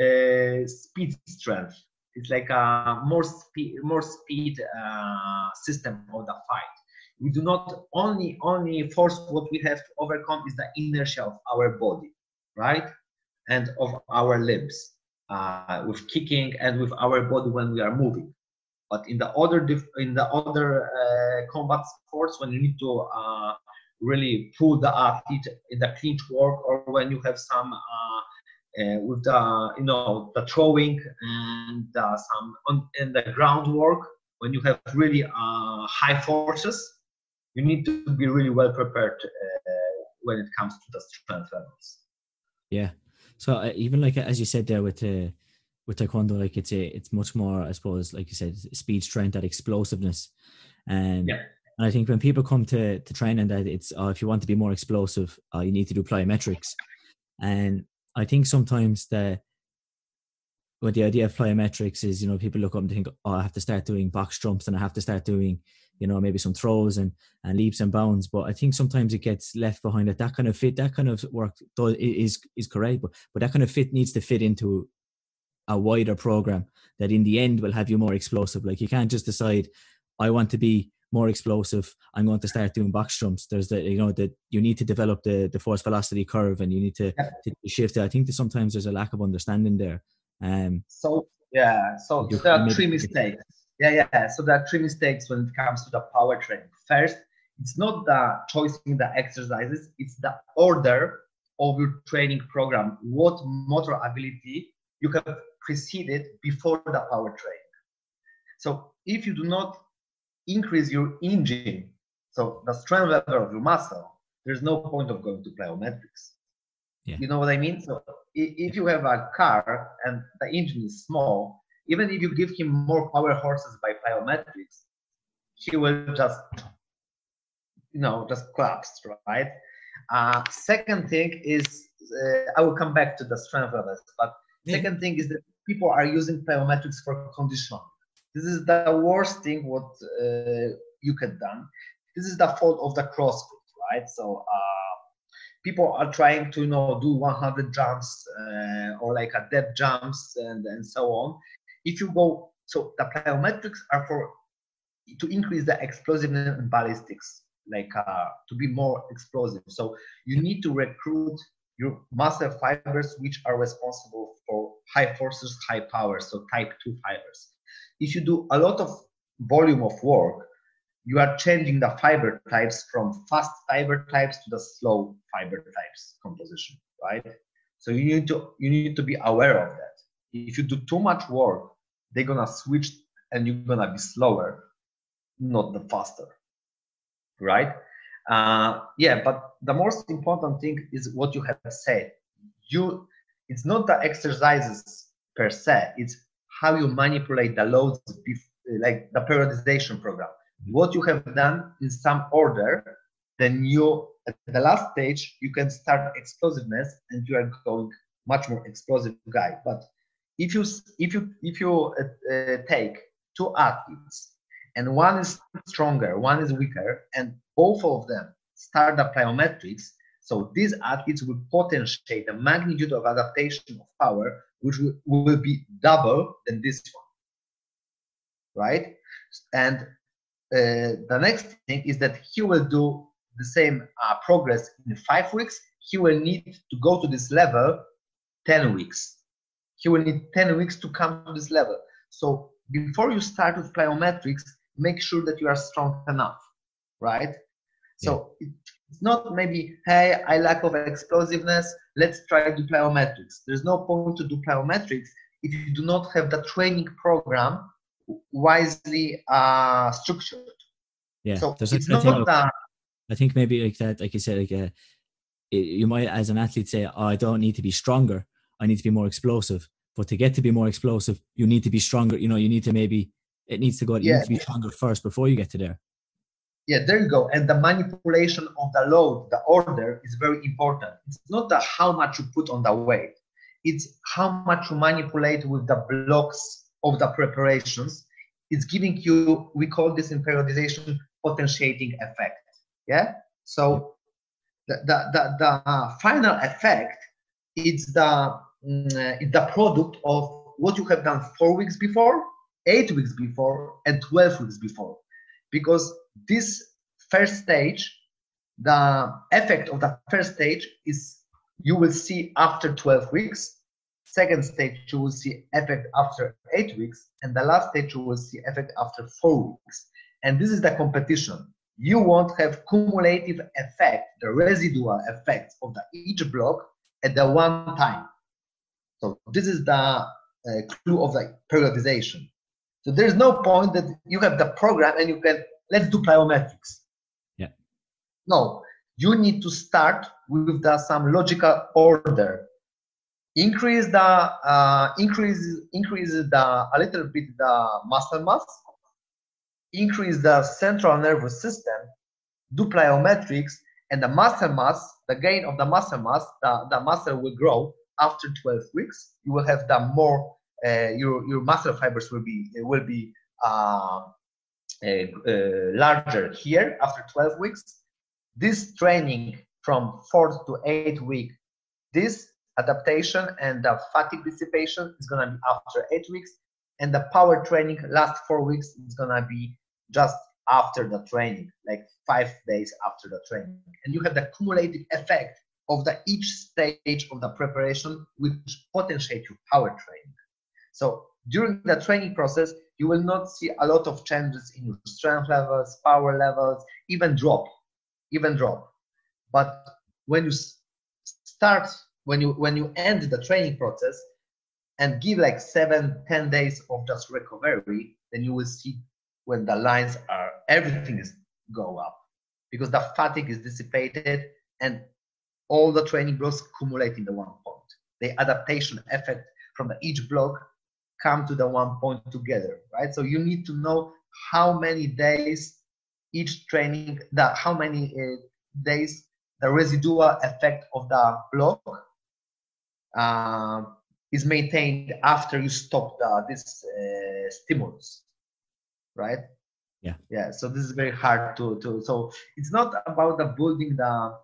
uh, speed strength. It's like a more speed, more speed uh, system of the fight. We do not only only force. What we have to overcome is the inertia of our body, right, and of our limbs uh, with kicking and with our body when we are moving. But in the other in the other uh, combat sports, when you need to uh, really pull the athlete in the clinch work, or when you have some uh, uh, with the you know the throwing and uh, some on in the groundwork, when you have really high forces, you need to be really well prepared when it comes to the strength levels. Yeah, so uh, even like as you said there with uh, with taekwondo, like it's a it's much more, I suppose, like you said, speed, strength, that explosiveness, and. Yeah. And I think when people come to, to training that it's uh, if you want to be more explosive, uh, you need to do plyometrics. And I think sometimes the what the idea of plyometrics is, you know, people look up and think, oh, I have to start doing box jumps and I have to start doing you know maybe some throws and and leaps and bounds. But i think sometimes it gets left behind that that kind of fit that kind of work is is correct. But but that kind of fit needs to fit into a wider program that in the end will have you more explosive. Like you can't just decide i want to be more explosive i'm going to start doing box jumps there's the you know that you need to develop the the force velocity curve and you need to, to shift it i think that sometimes there's a lack of understanding there um so yeah so there are three mistakes yeah, yeah. So there are three mistakes when it comes to the power training. First, it's not the choice in the exercises, it's the order of your training program. What motor ability you have preceded before the power training. So if you do not increase your engine, so the strength level of your muscle, there's no point of going to plyometrics. Yeah. You know what I mean? So if you have a car and the engine is small, even if you give him more power horses by plyometrics, he will just, you know, just collapse, right? Uh, second thing is, uh, I will come back to the strength levels, but yeah. second thing is that people are using plyometrics for conditioning. This is the worst thing what uh, you can done. This is the fault of the CrossFit, right? So uh, people are trying to you know do 100 jumps uh, or like a dead jumps and and so on if you go, so the plyometrics are for to increase the explosiveness and ballistics, like uh, to be more explosive. So you need to recruit your muscle fibers, which are responsible for high forces, high power, so type 2 fibers. If you do a lot of volume of work, you are changing the fiber types from fast fiber types to the slow fiber types composition, right? So you need to you need to be aware of that. If you do too much work, they're gonna switch and you're gonna be slower, not the faster, right? Uh, yeah, but the most important thing is what you have said. You, it's not the exercises per se; it's how you manipulate the loads, like the periodization program. What you have done in some order, then you at the last stage you can start explosiveness, and you are going much more explosive guy. But if you if you if you uh, uh, take two athletes and one is stronger, one is weaker, and both of them start the plyometrics, So these athletes will potentiate the magnitude of adaptation of power, which will, will be double than this one, right? And uh, the next thing is that he will do the same uh, progress in five weeks. He will need to go to this level 10 weeks. He will need 10 weeks to come to this level. So before you start with plyometrics, make sure that you are strong enough, right? So yeah. It's not maybe, hey, I lack of explosiveness, let's try to do plyometrics. There's no point to do plyometrics if you do not have the training program wisely uh, structured. Yeah, so There's it's not of, that. I think maybe like that, like you said, like uh, you might, as an athlete, say, oh, I don't need to be stronger. I need to be more explosive. But to get to be more explosive, you need to be stronger. You know, you need to maybe it needs to go. You yeah. need to be stronger first before you get to there. Yeah, there you go. And the manipulation of the load, the order, is very important. It's not the how much you put on the weight; it's how much you manipulate with the blocks of the preparations. It's giving you. We call this in periodization potentiating effect. Yeah. So the the the, the final effect is the mm, the product of what you have done four weeks before, eight weeks before, and 12 weeks before. Because this first stage, the effect of the first stage is you will see after 12 weeks. Second stage, you will see effect after eight weeks. And the last stage, you will see effect after four weeks. And this is the competition. You won't have cumulative effect, the residual effects of the each block at the one time. So this is the uh, clue of the periodization. So there's no point that you have the program and you can let's do plyometrics. Yeah. No, you need to start with the, some logical order. Increase the uh, increase increase the a little bit the muscle mass. Increase the central nervous system. Do plyometrics and the muscle mass, the gain of the muscle mass, the, the muscle will grow after 12 weeks. You will have the more, your, your muscle fibers will be, will be uh, uh, uh, larger here after 12 weeks. This training from four to eight week, this adaptation and the fatigue dissipation is gonna be after eight weeks, and the power training last four weeks is gonna be just after the training, like five days after the training. And you have the cumulative effect of the each stage of the preparation which potentiate your power training. So during the training process, you will not see a lot of changes in your strength levels, power levels, even drop, even drop. But when you start, when you when you end the training process and give like seven, ten days of just recovery, then you will see when the lines are everything is go up because the fatigue is dissipated and all the training blocks accumulate in the one point. The adaptation effect from the, each block come to the one point together, right? So you need to know how many days each training, that how many uh, days the residual effect of the block uh, is maintained after you stop the, this uh, stimulus right? Yeah. Yeah so this is very hard to to so it's not about the building the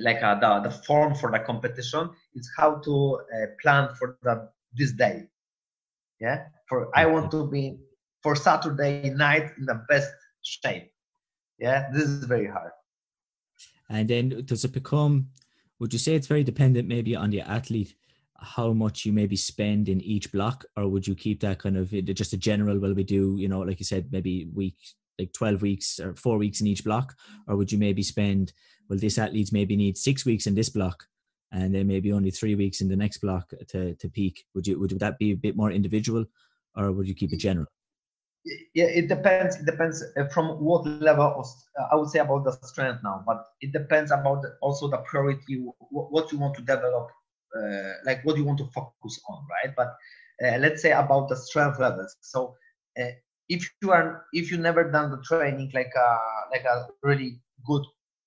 like uh, the the form for the competition. It's how to uh, plan for the this day yeah? For i want to be for saturday night in the best shape. Yeah? This is very hard. And then does it become would you say it's very dependent maybe on the athlete how much you maybe spend in each block, or would you keep that kind of just a general? Will we do, you know, like you said, maybe week like 12 weeks or four weeks in each block, or would you maybe spend, well, this athletes maybe need six weeks in this block and then maybe only three weeks in the next block to, to peak? Would you, would that be a bit more individual or would you keep it general? Yeah, it depends. It depends uh, from what level of, uh, I would say about the strength now, but it depends about also the priority, what you want to develop uh, like what you want to focus on, right? But uh, let's say about the strength levels. So uh, if you are if you never done the training like a like a really good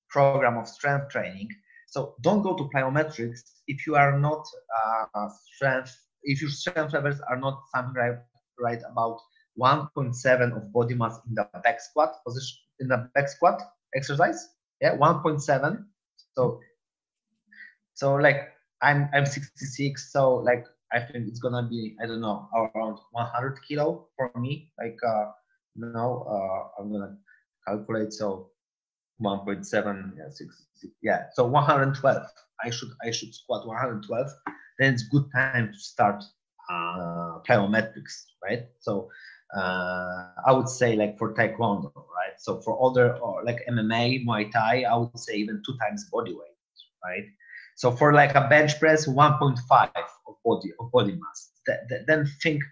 program of strength training, so don't go to plyometrics if you are not uh, strength if your strength levels are not something right, right about 1.7 of body mass in the back squat position in the back squat exercise. Yeah, 1.7. So So like I'm I'm 66, so like I think it's gonna be I don't know around 100 kilo for me. Like uh, now uh, I'm gonna calculate so 1.7 yeah, six, six, yeah so 112 I should I should squat 112 then it's good time to start uh, plyometrics right? So uh, I would say like for taekwondo right? So for other or like MMA Muay Thai I would say even two times body weight right? So for like a bench press 1.5 of body of body mass. Th- th- then think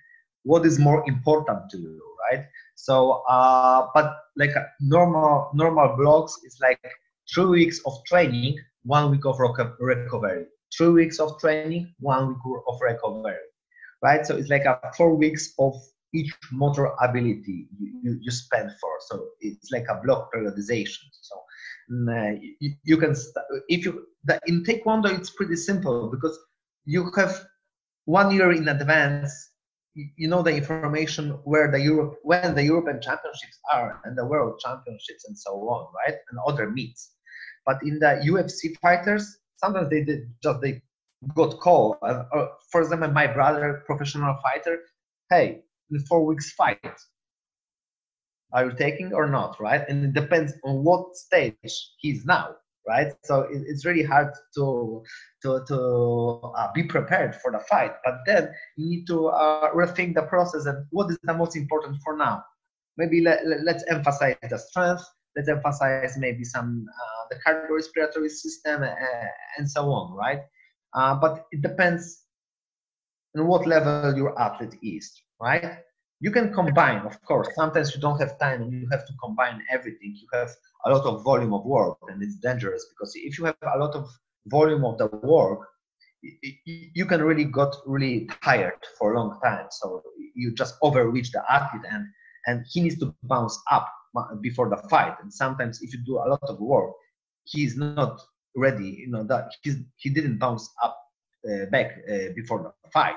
what is more important to you right so uh, but like normal normal blocks is like three weeks of training one week of recovery. Three weeks of training one week of recovery right? So it's like a four weeks of each motor ability you, you, you spend for. So it's like a block periodization. So uh, you, you, can st- if you the, in taekwondo it's pretty simple because you have one year in advance you know the information where the Europe when the European Championships are and the World Championships and so on, right? And other meets. But in the UFC fighters, sometimes they did just they got called. Uh, uh, for example, my brother, professional fighter, hey, in four weeks fight, are you taking or not, right? And it depends on what stage he's now right? So it, it's really hard to to to uh, be prepared for the fight. But then you need to uh, rethink the process and what is the most important for now. Maybe let, us emphasize the strength. Let's emphasize maybe some uh, the cardiorespiratory system uh, and so on, right? Uh, but it depends on what level your athlete is, right? You can combine of course. Sometimes you don't have time and you have to combine everything. You have a lot of volume of work and it's dangerous because if you have a lot of volume of the work you can really got really tired for a long time. So you just overreach the athlete and and he needs to bounce up before the fight. And sometimes if you do a lot of work he's not ready you know that he's, he didn't bounce up uh, back uh, before the fight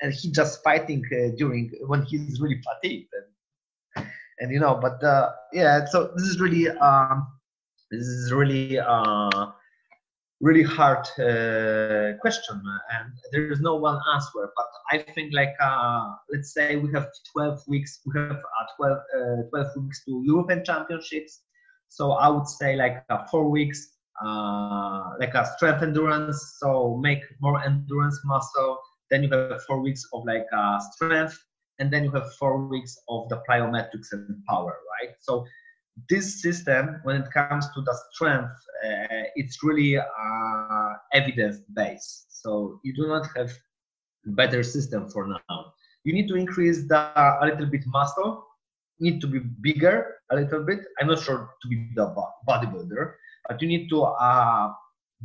and he just fighting uh, during when he's really fatigued and, and you know but uh, yeah so this is really um, this is really uh, really hard uh, question and there is no one answer but i think like uh, let's say we have 12 weeks we have uh, 12, uh, 12 weeks to european championships. So i would say like uh, four weeks uh, like a strength endurance so make more endurance muscle then you have four weeks of like uh, strength, and then you have four weeks of the plyometrics and power, right? So this system, when it comes to the strength, uh, it's really uh, evidence based. So you do not have better system for now. You need to increase the a little bit muscle, need to be bigger a little bit. I'm not sure to be the bodybuilder, but you need to uh,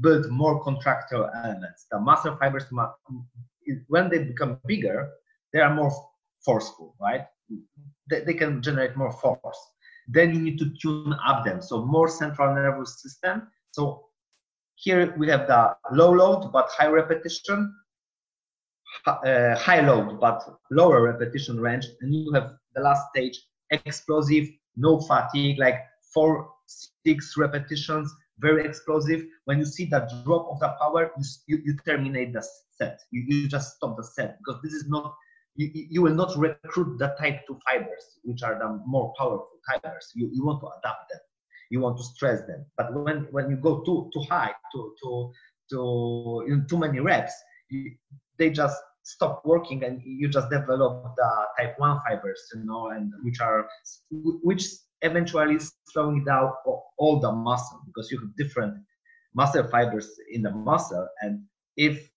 build more contractile elements. The muscle fibers when they become bigger, they are more forceful, right? They, they can generate more force. Then you need to tune up them. So more central nervous system. So here we have the low load but high repetition, uh, high load but lower repetition range, and you have the last stage explosive, no fatigue, like four, six repetitions, very explosive. When you see the drop of the power, you, you, you terminate the set. You, you just stop the set because this is not, you, you will not recruit the type 2 fibers, which are the more powerful fibers. You, you want to adapt them. You want to stress them. But when, when you go too, too high, too, too, too, many reps, you, they just stop working and you just develop the type 1 fibers, you know, and which are, which eventually slowing down all the muscle because you have different muscle fibers in the muscle and if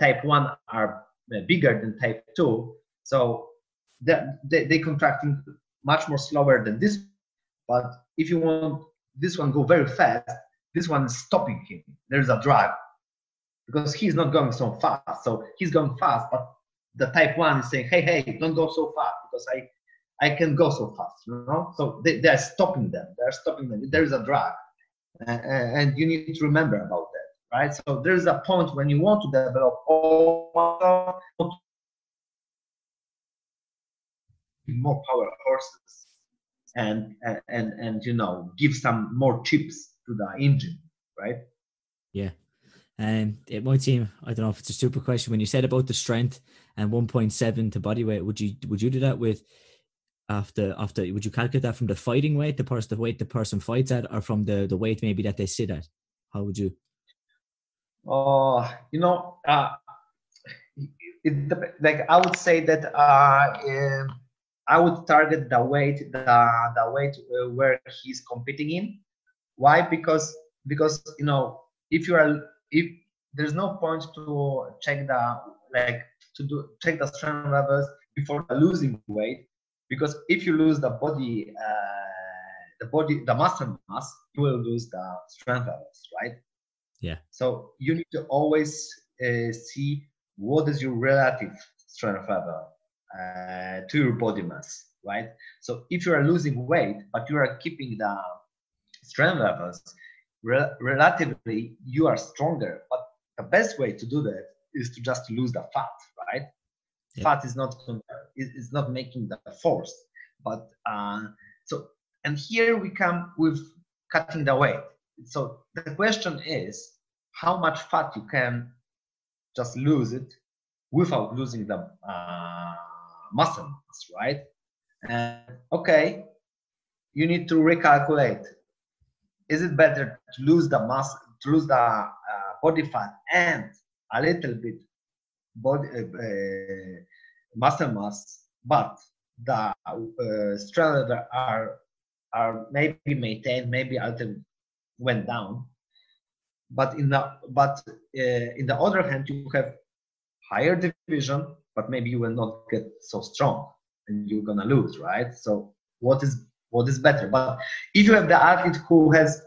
type 1 are uh, bigger than type 2 so they, they contracting much more slower than this but if you want this one go very fast this one is stopping him. There's a drag because he's not going so fast. So he's going fast but the type 1 is saying hey hey don't go so fast because i i can go so fast you know? So they, they're stopping them. They're stopping them. There's a drag. And you need to remember about that right? So there's a point when you want to develop all more power horses and and and you know give some more chips to the engine, right? Yeah. And um, it might seem I don't know if it's a stupid question when you said about the strength and 1.7 to body weight. Would you would you do that with after after would you calculate that from the fighting weight, the person the weight the person fights at, or from the the weight maybe that they sit at? How would you? Oh, you know, uh, it, like I would say that uh, um, I would target the weight the the weight uh, where he's competing in. Why? Because because you know if you are if there's no point to check the like to do check the strength levels before losing weight because if you lose the body uh, the body the muscle mass you will lose the strength levels right yeah. So you need to always uh, see what is your relative strength level uh, to your body mass right? So if you are losing weight but you are keeping the strength levels re- relatively you are stronger. But the best way to do that is to just lose the fat right? Yeah. fat is not is not making the force. But uh, so and here we come with cutting the weight. So the question is how much fat you can just lose it without losing the uh, muscle mass right? And okay you need to recalculate is it better to lose the mass to lose the uh, body fat and a little bit body uh, uh muscle mass but the uh, strength are are maybe maintained maybe a little went down but in the but uh, in the other hand you have higher division but maybe you will not get so strong and you're gonna lose right so what is what is better. But if you have the athlete who has,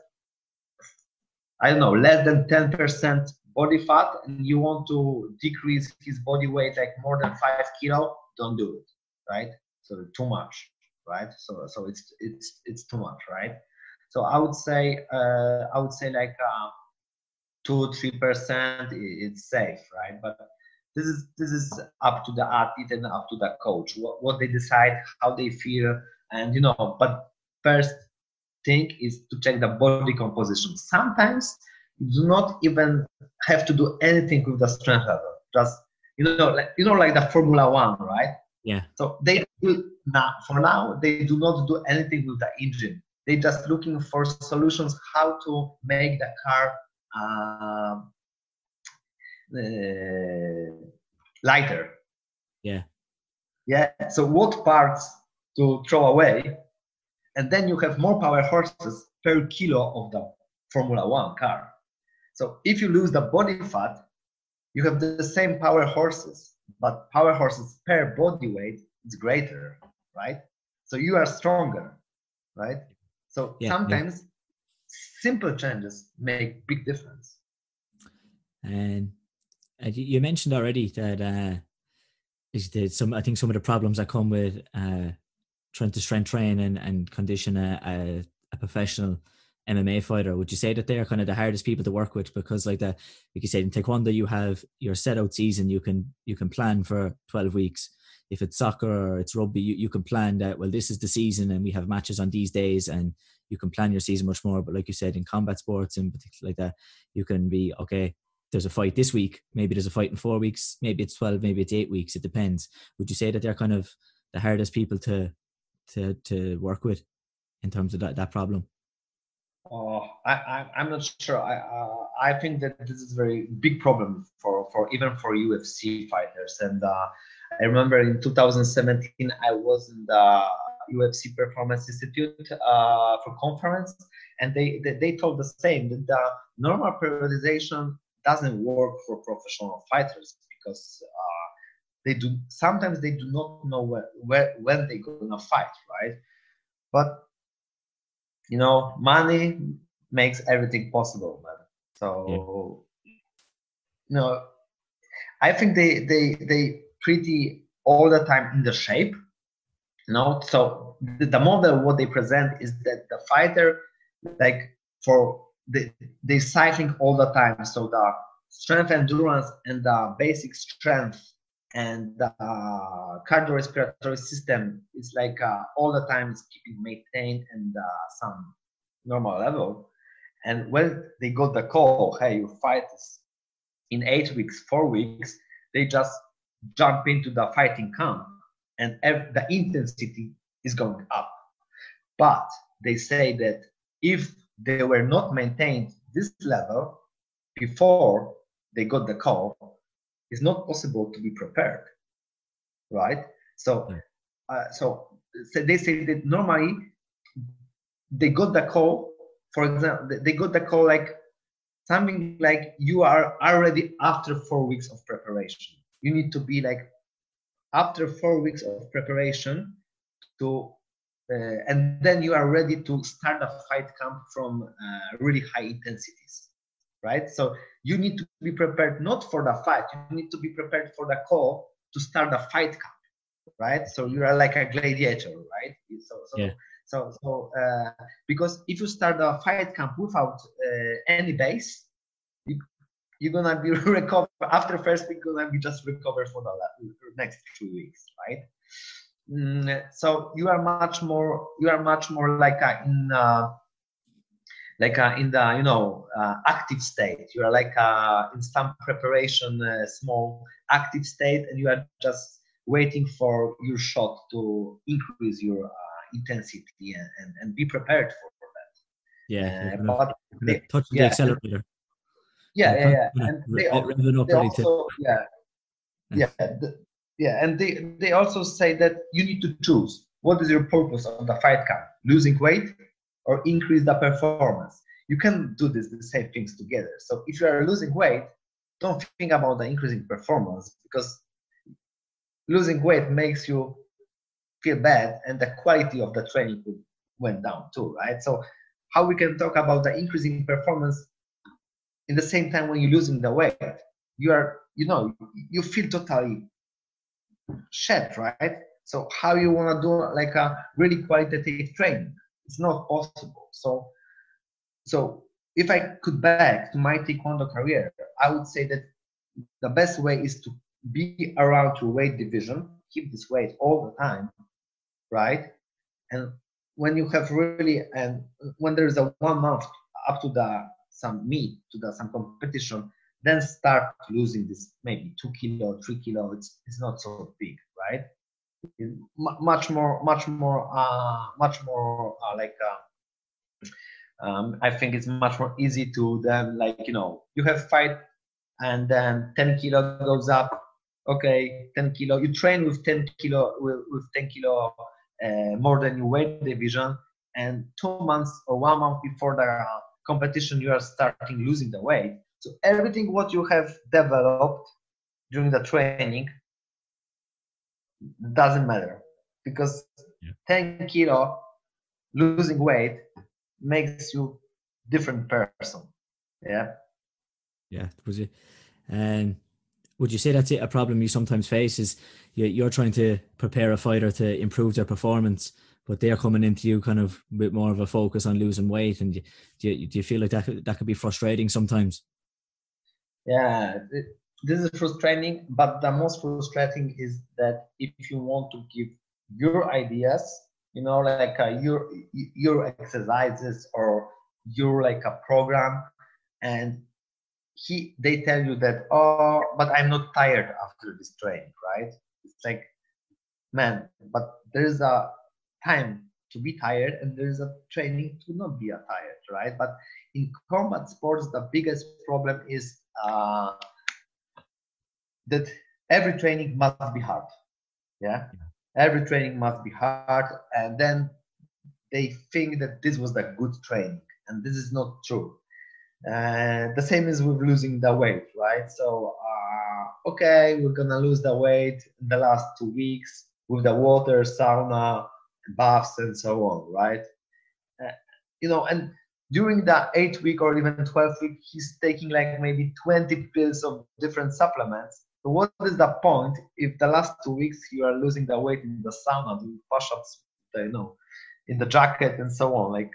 I don't know, less than 10% body fat and you want to decrease his body weight like more than five kilo, don't do it, right? So too much, right? So so it's it's it's too much, right? So I would say uh, I would say like uh, two three percent it's safe, right? But this is this is up to the athlete and up to the coach. What, what they decide, how they feel, and you know but first thing is to check the body composition. Sometimes you do not even have to do anything with the strength level. Just you know like you know like the formula one right? Yeah. So they do now for now they do not do anything with the engine. They just looking for solutions how to make the car uh, uh, lighter yeah yeah so what parts to throw away. And then you have more power horses per kilo of the Formula One car. So if you lose the body fat, you have the same power horses, but power horses per body weight is greater, right? So you are stronger, right? So yeah, sometimes yeah. Simple changes make big difference. And uh, you mentioned already that uh, that some I think some of the problems that come with uh, trying to strength train and, and condition a, a, a professional MMA fighter, would you say that they are kind of the hardest people to work with because like the like you said in Taekwondo you have your set out season you can you can plan for twelve weeks. If it's soccer or it's rugby, you, you can plan that well this is the season and we have matches on these days and you can plan your season much more. But like you said in combat sports and particular like that, you can be okay, there's a fight this week, maybe there's a fight in four weeks, maybe it's twelve, maybe it's eight weeks, it depends. Would you say that they're kind of the hardest people to to to work with in terms of that that problem? Oh, I, I am not sure. I uh, I think that this is a very big problem for for even for UFC fighters. And uh, I remember in 2017 I was in the UFC Performance Institute uh, for conference, and they, they they told the same that the normal periodization doesn't work for professional fighters because uh, they do sometimes they do not know where, where when they're gonna fight right but you know money makes everything possible man so yeah. you know i think they they they pretty all the time in the shape you know? So the, the model what they present is that the fighter like for the they cycling all the time. So the strength endurance and the basic strength and the uh, cardiorespiratory system is like uh, all the time is keeping maintained and uh, some normal level. And when they got the call hey you fight in eight weeks, four weeks, they just jump into the fighting camp and the intensity is going up. But they say that if they were not maintained this level before they got the call, it's not possible to be prepared, right? So, uh, so, so they say that normally they got the call. For example, they got the call like something like you are already after four weeks of preparation. You need to be like after four weeks of preparation to uh, and then you are ready to start a fight camp from uh, really high intensities right? So you need to be prepared not for the fight you need to be prepared for the call to start a fight camp right? So you are like a gladiator right? So so yeah. so, so uh, because if you start a fight camp without uh, any base you're gonna be recover after first week you're gonna be just recovered for the next two weeks right? Mm, so you are much more you are much more like a, in uh, like a, in the you know uh, active state. You are like a, in some preparation uh, small active state and you are just waiting for your shot to increase your uh, intensity and, and, and, be prepared for that. Yeah uh, but touch the yeah, accelerator yeah yeah yeah. and they, they also, yeah. Yeah. Yeah and they they also say that you need to choose what is your purpose of the fight camp losing weight or increase the performance. You can do this the same things together. So if you are losing weight don't think about the increasing performance because losing weight makes you feel bad and the quality of the training went down too right? So how we can talk about the increasing performance in the same time when you're losing the weight you are you know you feel totally shit right? So how you want to do like a really qualitative training? It's not possible. So so if i could back to my taekwondo career i would say that the best way is to be around your weight division keep this weight all the time right? And when you have really and when there's a one month up to the some meat, to the some competition then start losing this maybe two kilo three kilo. It's, it's not so big right? Much more much more uh, much more uh, like uh, um, i think it's much more easy to then like you know you have fight and then 10 kilo goes up. Okay 10 kilo. You train with 10 kilo with, with 10 kilo uh, more than your weight division and two months or one month before the competition you are starting losing the weight. So everything what you have developed during the training doesn't matter because yeah. 10 kilo losing weight makes you different person. Yeah. Yeah was it and would you say that's it? A problem you sometimes face is you're trying to prepare a fighter to improve their performance but they're coming into you kind of with more of a focus on losing weight and do you, do you feel like that could, that could be frustrating sometimes? Yeah this is frustrating but the most frustrating is that if you want to give your ideas you know like uh, your your exercises or your like a program and he they tell you that oh but i'm not tired after this training right? It's like man but there's a time to be tired and there's a training to not be tired right but in combat sports the biggest problem is uh, that every training must be hard. Yeah, every training must be hard, and then they think that this was the good training, and this is not true. Uh, the same is with losing the weight, right? So, uh, okay, we're gonna lose the weight in the last two weeks with the water, sauna, baths, and so on, right? Uh, you know, and during that eight week or even 12 week, he's taking like maybe 20 pills of different supplements so what is the point if the last two weeks you are losing the weight in the sauna, doing push-ups, you know, in the jacket and so on? Like,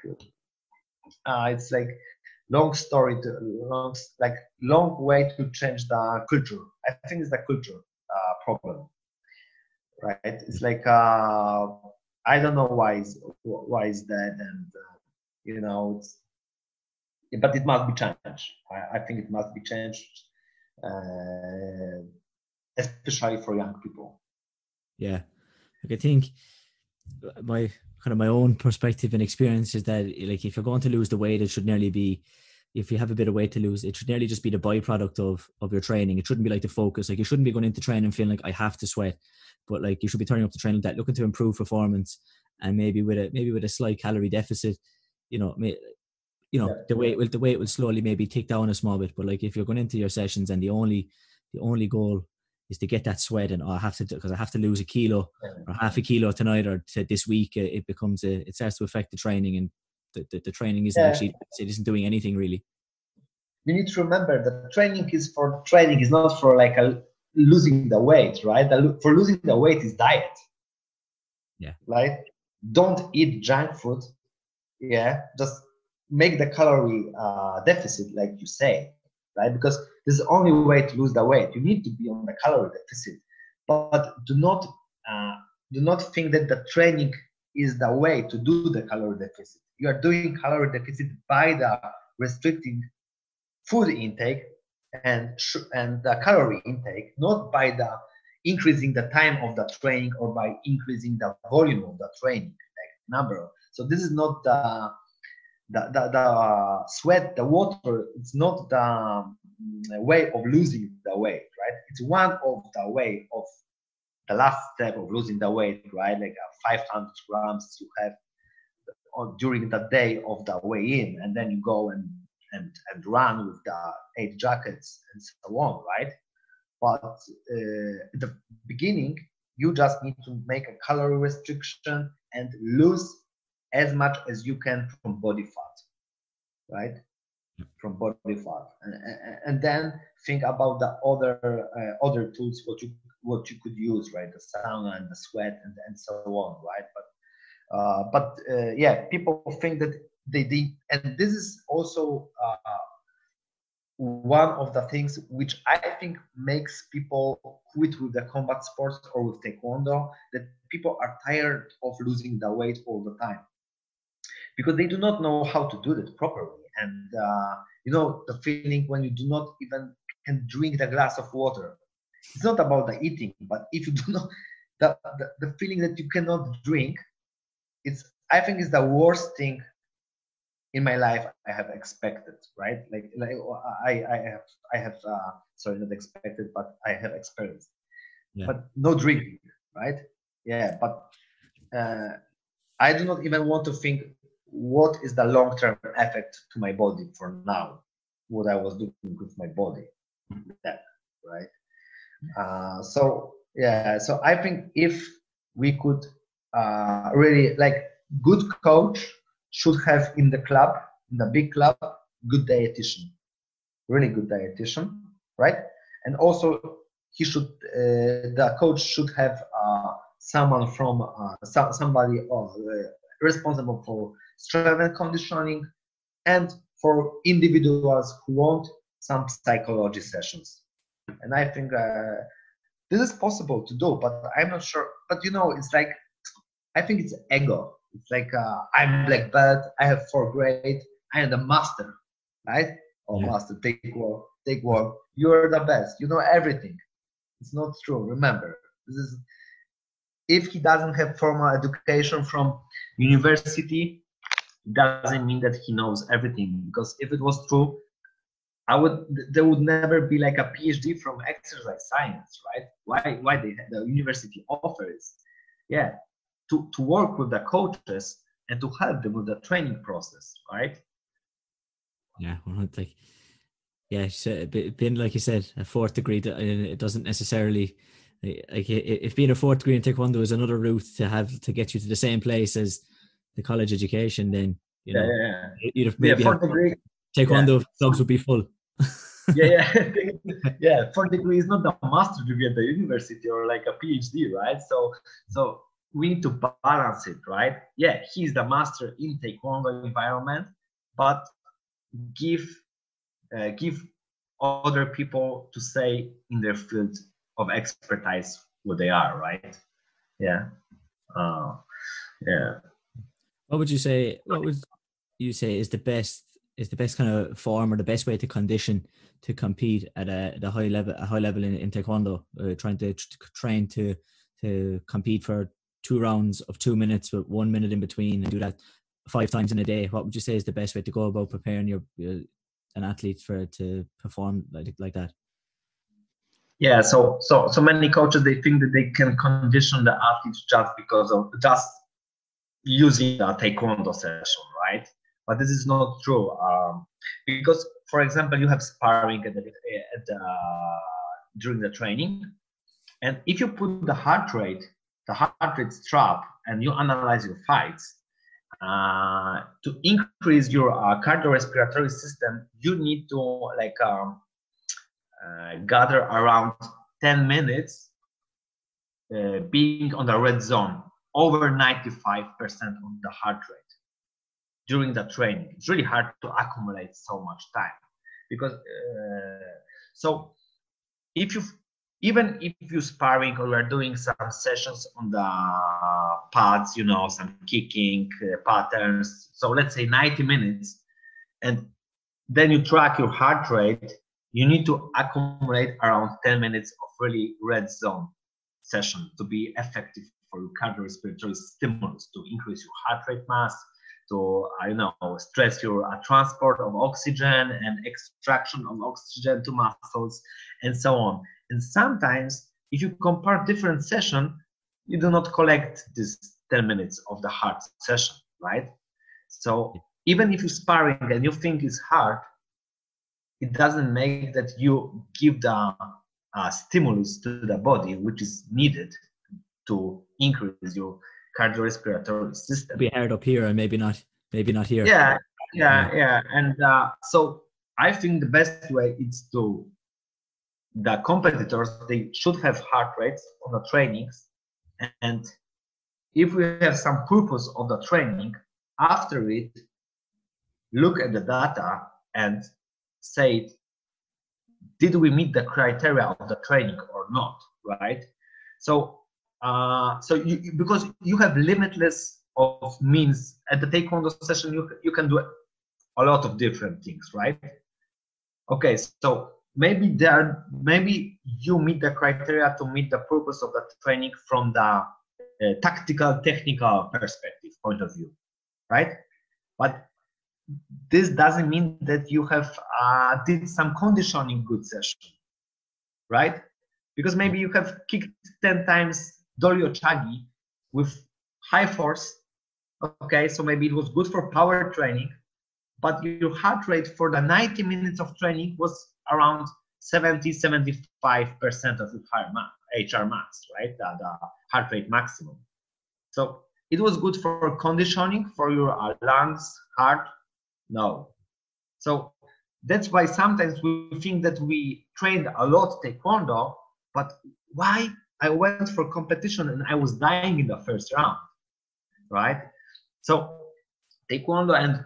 uh, it's like long story to long, like long way to change the culture. I think it's the culture uh, problem, right? It's like uh, I don't know why is why is that, and uh, you know, but it must be changed. I, I think it must be changed uh, especially for young people. Yeah, like I think my kind of my own perspective and experience is that like if you're going to lose the weight, it should nearly be if you have a bit of weight to lose, it should nearly just be the byproduct of of your training. It shouldn't be like the focus. Like you shouldn't be going into training feeling like I have to sweat, but like you should be turning up to training that looking to improve performance and maybe with a maybe with a slight calorie deficit, you know, may, you know, yeah. the weight will the weight will slowly maybe tick down a small bit. But like if you're going into your sessions and the only the only goal is to get that sweat and oh, I have to because I have to lose a kilo or half a kilo tonight or to this week, it becomes a it starts to affect the training and the, the, the training isn't yeah. actually it isn't doing anything really. You need to remember that training is for training is not for like a losing the weight, right? For losing the weight is diet. Yeah. Right. Don't eat junk food. Yeah. Just make the calorie uh, deficit, like you say, right? Because this is the only way to lose the weight. You need to be on the calorie deficit, but do not uh, do not think that the training is the way to do the calorie deficit. You are doing calorie deficit by the restricting food intake and and the calorie intake, not by the increasing the time of the training or by increasing the volume of the training, like number. So this is not the the, the, the sweat, the water. It's not the um, way of losing the weight, right? It's one of the way of the last step of losing the weight, right? Like uh, 500 grams you have on, during the day of the weigh-in, and then you go and and and run with the eight jackets and so on, right? But uh, at the beginning, you just need to make a calorie restriction and lose as much as you can from body fat, right? From body fat, and, and, and then think about the other uh, other tools what you what you could use, right? The sauna and the sweat and and so on, right? But uh, but uh, yeah, people think that they, they and this is also uh, one of the things which I think makes people quit with the combat sports or with taekwondo that people are tired of losing the weight all the time. Because they do not know how to do that properly. And uh, you know the feeling when you do not even can drink the glass of water. It's not about the eating but if you do not the, the, the feeling that you cannot drink it's i think it's the worst thing in my life I have expected, right? Like, like I, I have, I have, uh, sorry, not expected, but I have experienced. Yeah. But no drinking, right? Yeah, but uh, I do not even want to think what is the long-term effect to my body for now, what I was doing with my body, that, right? Uh, so yeah, so I think if we could uh, really like good coach should have in the club, in the big club, good dietitian, really good dietitian, right? And also he should, uh, the coach should have uh, someone from uh, so, somebody uh, responsible for strength and conditioning, and for individuals who want some psychology sessions. And I think uh, this is possible to do, but I'm not sure. But you know, it's like I think it's ego it's like uh, I'm black belt. I have four grade. I am the master, right? Oh, yeah. master, take work, take work. You're the best. You know everything. It's not true. Remember, this is if he doesn't have formal education from university, doesn't mean that he knows everything. Because if it was true, I would there would never be like a PhD from exercise science, right? Why why they the university offers? Yeah, to, to work with the coaches and to help them with the training process, right? Yeah, well, like yeah, so uh, being like you said, a fourth degree, it doesn't necessarily like if being a fourth degree in taekwondo is another route to have to get you to the same place as the college education, then you know yeah, yeah. you'd have maybe yeah, have, degree, taekwondo yeah. clubs would be full. yeah, yeah, yeah. Fourth degree is not a master degree at the university or like a PhD, right? So, so we need to balance it, right? Yeah, he's the master in taekwondo environment, but give uh, give other people to say in their field of expertise what they are, right? Yeah, uh, yeah. What would you say? What would you say is the best is the best kind of form or the best way to condition to compete at a, high level, a high level in, in taekwondo, uh, trying to, to train to to compete for two rounds of two minutes with one minute in between and do that five times in a day. What would you say is the best way to go about preparing your, your an athlete for to perform like like that? Yeah, so so so many coaches they think that they can condition the athletes just because of just using a taekwondo session, right? But this is not true um, because, for example, you have sparring at the, at the, during the training, and if you put the heart rate, the heart rate strap, and you analyze your fights, uh, to increase your uh, cardiorespiratory system, you need to like um, uh, gather around 10 minutes uh, being on the red zone, over 95% of the heart rate during the training. It's really hard to accumulate so much time because uh, so if you even if you're sparring or you are doing some sessions on the pads, you know, some kicking uh, patterns. So let's say 90 minutes, and then you track your heart rate. You need to accumulate around 10 minutes of really red zone session to be effective for your cardiorespiratory stimulus to increase your heart rate mass, to I don't know stress your uh, transport of oxygen and extraction of oxygen to muscles and so on. And sometimes if you compare different session you do not collect this 10 minutes of the hard session right? So even if you're sparring and you think it's hard it doesn't make that you give the uh, stimulus to the body which is needed to increase your cardiorespiratory system. Be hard up here and maybe not, maybe not here. Yeah, yeah, yeah. And uh, so I think the best way is to the competitors they should have heart rates on the trainings, and if we have some purpose of the training, after it, look at the data and say, did we meet the criteria of the training or not, right? So uh, so you, because you have limitless of means at the taekwondo session, you you can do a lot of different things, right? Okay, so maybe there maybe you meet the criteria to meet the purpose of the training from the uh, tactical technical perspective point of view, right? But this doesn't mean that you have uh, did some conditioning good session, right? Because maybe you have kicked 10 times Dollyo Chagi with high force. Okay, so maybe it was good for power training, but your heart rate for the 90 minutes of training was around 70 75% of your HR max, right? The, the heart rate maximum. So it was good for conditioning for your lungs, heart. No. So that's why sometimes we think that we trained a lot taekwondo, but why I went for competition and I was dying in the first round, right? So taekwondo and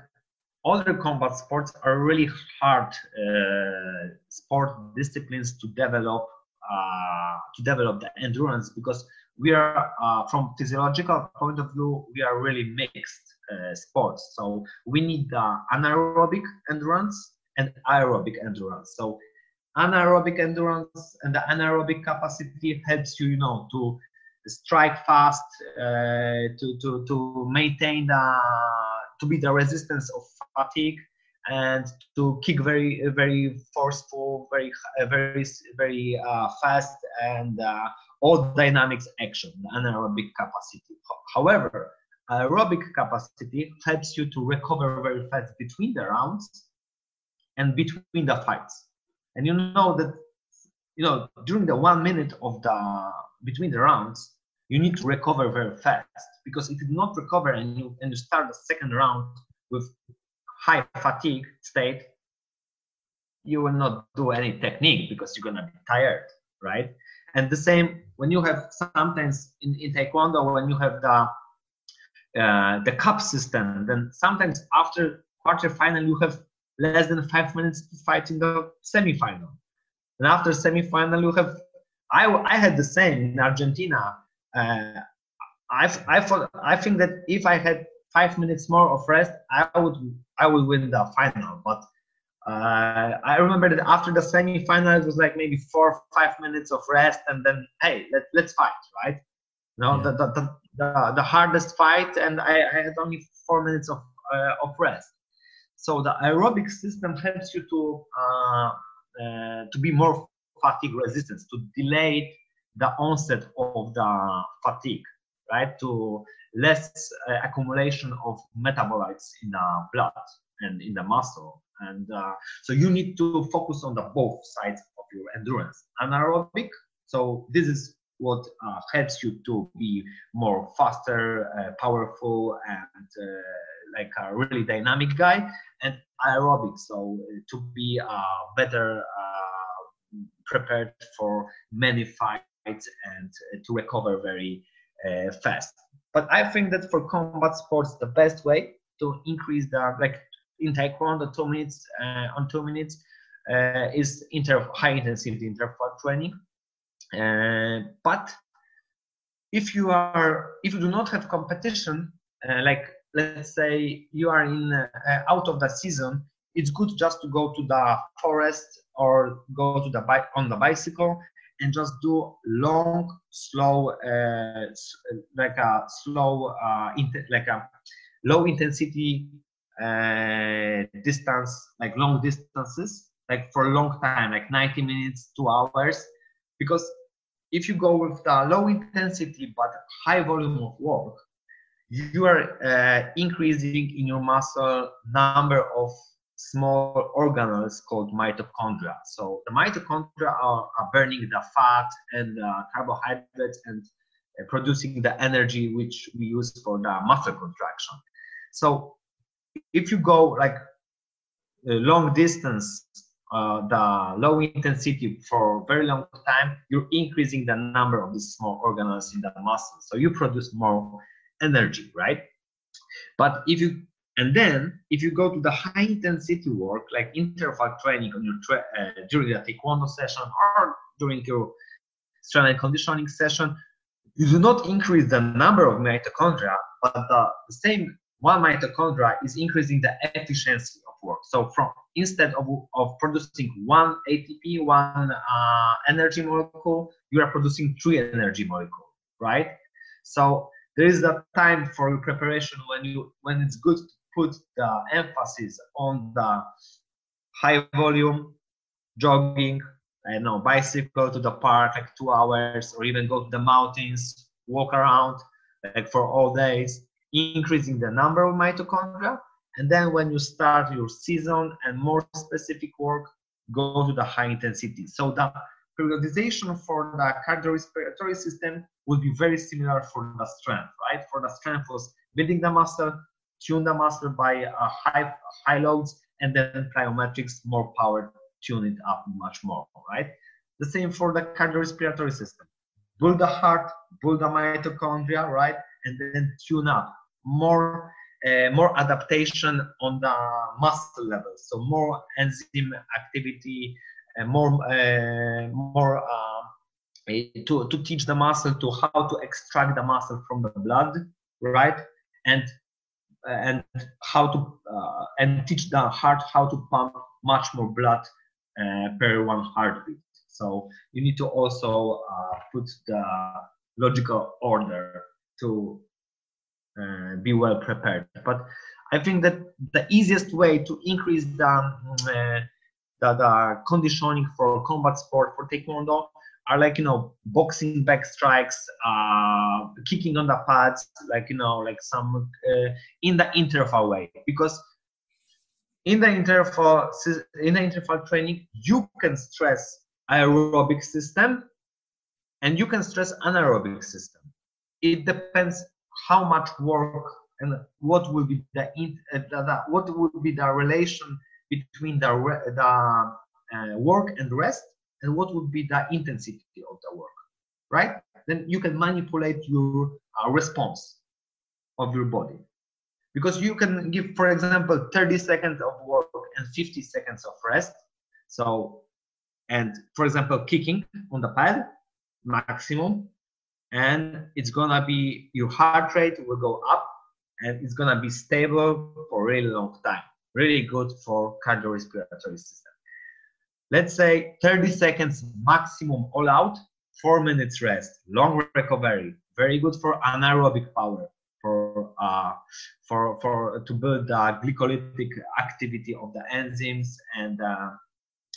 other combat sports are really hard uh, sport disciplines to develop uh, to develop the endurance because we are uh, from physiological point of view we are really mixed uh, sports so we need the anaerobic endurance and aerobic endurance so anaerobic endurance and the anaerobic capacity helps you, you know, to strike fast, uh, to, to, to maintain the, to be the resistance of fatigue and to kick very, very forceful, very, very, very uh, fast and uh, all dynamics action, anaerobic capacity. However, aerobic capacity helps you to recover very fast between the rounds and between the fights and you know that you know during the one minute of the between the rounds you need to recover very fast. Because if you do not recover and you and you start the second round with high fatigue state you will not do any technique because you're gonna be tired right? And the same when you have sometimes in, in taekwondo when you have the uh, the cup system then sometimes after quarter final you have less than five minutes to fight in the semifinal. And after semifinal, you have. I I had the same in Argentina. Uh, I I thought I think that if I had five minutes more of rest, I would I would win the final. But uh, I remember that after the semi-final, it was like maybe four or five minutes of rest, and then hey, let, let's fight, right? You know, yeah. the, the, the, the, hardest fight, and I, I had only four minutes of uh, of rest. So the aerobic system helps you to uh, uh, to be more fatigue resistant, to delay the onset of the fatigue, right? To less uh, accumulation of metabolites in the blood and in the muscle. And uh, so you need to focus on the both sides of your endurance. Anaerobic, so this is what uh, helps you to be more faster, uh, powerful, and like a really dynamic guy. And aerobic, so to be uh, better prepared for many fights and to recover very fast. But I think that for combat sports, the best way to increase the like in taekwondo two minutes uh, on two minutes uh, is inter high intensity interval training. Uh, but if you are if you do not have competition, uh, like let's say you are in uh, out of the season, it's good just to go to the forest or go to the bike on the bicycle and just do long, slow, uh, like a slow, uh, like a low intensity uh, distance, like long distances, like for a long time, like 90 minutes, two hours. Because if you go with the low intensity but high volume of work, you are uh, increasing in your muscle number of small organelles called mitochondria. So the mitochondria are, are burning the fat and the carbohydrates and uh, producing the energy which we use for the muscle contraction. So if you go like a long distance, uh, the low intensity for very long time, you're increasing the number of these small organelles in the muscle. So you produce more energy, right? But if you and then if you go to the high intensity work, like interval training on your tra- uh, during the taekwondo session or during your strength and conditioning session, you do not increase the number of mitochondria, but the, same one mitochondria is increasing the efficiency of work. So from instead of, of producing one ATP, one uh, energy molecule, you are producing three energy molecules, right? So there is that time for your preparation when you when it's good to put the emphasis on the high volume jogging, I don't know, bicycle to the park like two hours, or even go to the mountains, walk around like for all days, increasing the number of mitochondria. And then when you start your season and more specific work, go to the high intensity. So the periodization for the cardiorespiratory system would be very similar for the strength, right? For the strength was building the muscle, tune the muscle by uh, high high loads, and then plyometrics, more power, tune it up much more, right? The same for the cardiorespiratory system. Build the heart, build the mitochondria, right? And then tune up more uh, more adaptation on the muscle level. So more enzyme activity, more uh, more uh, to to teach the muscle to how to extract the muscle from the blood, right? And and how to uh, and teach the heart how to pump much more blood uh, per one heartbeat. So you need to also uh, put the logical order to uh, be well prepared. But I think that the easiest way to increase the, the, the conditioning for combat sport for taekwondo are like you know boxing back strikes uh kicking on the pads like you know like some uh, in the interval way. Because in the interval in the interval training you can stress aerobic system and you can stress anaerobic system. It depends how much work and what will be the, uh, the, the what will be the relation between the the uh, work and rest and what would be the intensity of the work, right? Then you can manipulate your uh, response of your body. Because you can give, for example, 30 seconds of work and 50 seconds of rest. So, and for example, kicking on the pad, maximum, and it's gonna be your heart rate will go up and it's gonna be stable for a really long time. Really good for cardiorespiratory system. Let's say 30 seconds maximum all out, four minutes rest, long recovery, very good for anaerobic power, for uh, for for to build the glycolytic activity of the enzymes and uh,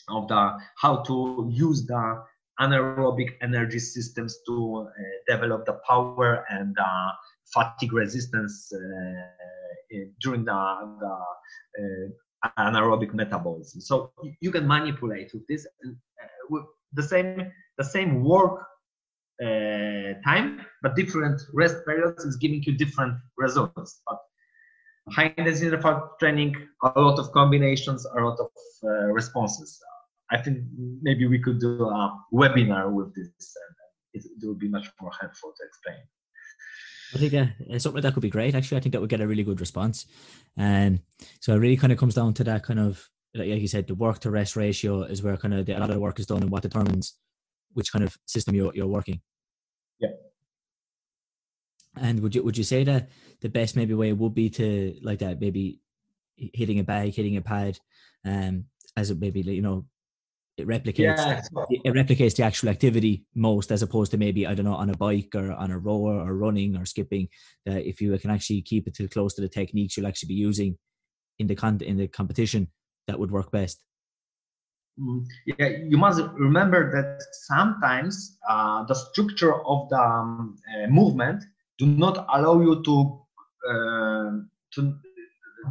of the how to use the anaerobic energy systems to uh, develop the power and uh, fatigue resistance uh, during the, the anaerobic metabolism. So you can manipulate with this with the same the same work uh, time, but different rest periods is giving you different results. But high intensity interval training, a lot of combinations, a lot of uh, responses. I think maybe we could do a webinar with this, it would be much more helpful to explain. I think uh, something like that could be great. Actually, I think that would get a really good response. And um, so it really kind of comes down to that kind of, like you said, the work to rest ratio is where kind of the, a lot of the work is done and what determines which kind of system you're, you're working. Yeah. And would you would you say that the best maybe way would be to like that maybe hitting a bag, hitting a pad, um, as it maybe you know it replicates yeah. it replicates the actual activity most as opposed to maybe i don't know on a bike or on a rower or running or skipping. That if you can actually keep it to close to the techniques you'll actually be using in the con- in the competition that would work best. Mm, yeah you must remember that sometimes uh, the structure of the um, uh, movement do not allow you to uh, to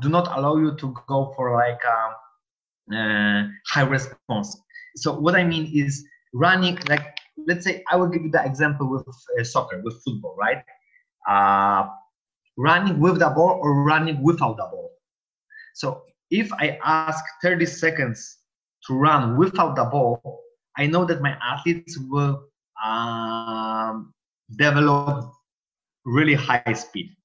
do not allow you to go for like a uh, high response so what I mean is running, like, let's say I will give you the example with uh, soccer, with football, right? Uh, running with the ball or running without the ball. So if I ask 30 seconds to run without the ball, I know that my athletes will um, develop really high speed.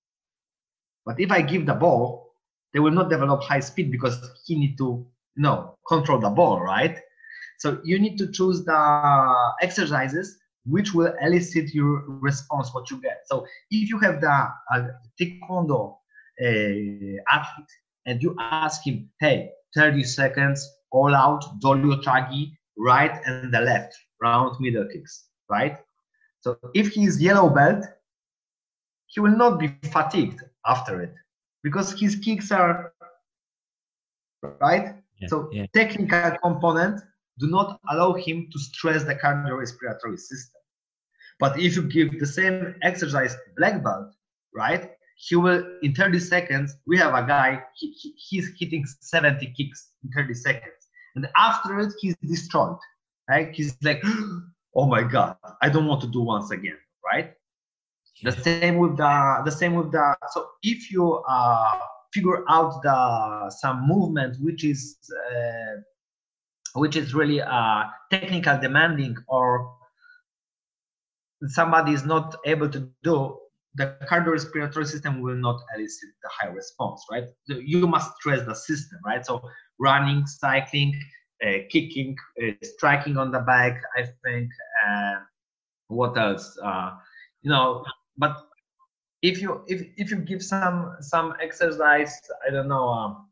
But if I give the ball, they will not develop high speed because he need to know control the ball, right? So you need to choose the exercises which will elicit your response, what you get. So if you have the uh, taekwondo uh, athlete and you ask him, hey, 30 seconds, all out, dollyo chagi, right and the left, round middle kicks, right? So if he is yellow belt, he will not be fatigued after it because his kicks are right. Yeah, so yeah. technical component do not allow him to stress the cardiorespiratory system. But if you give the same exercise black belt, right, he will in 30 seconds. We have a guy, he, he, he's hitting 70 kicks in 30 seconds, and after it, he's destroyed. Right? He's like, oh my god, I don't want to do once again. Right? The same with the the same with the. So if you uh, figure out the some movement which is uh, which is really uh, technical demanding or somebody is not able to do, the cardiorespiratory system will not elicit the high response, right? So you must stress the system, right? So running, cycling, uh, kicking, uh, striking on the back, I think. Uh, what else? Uh, you know, but if you if if you give some some exercise, I don't know. Um,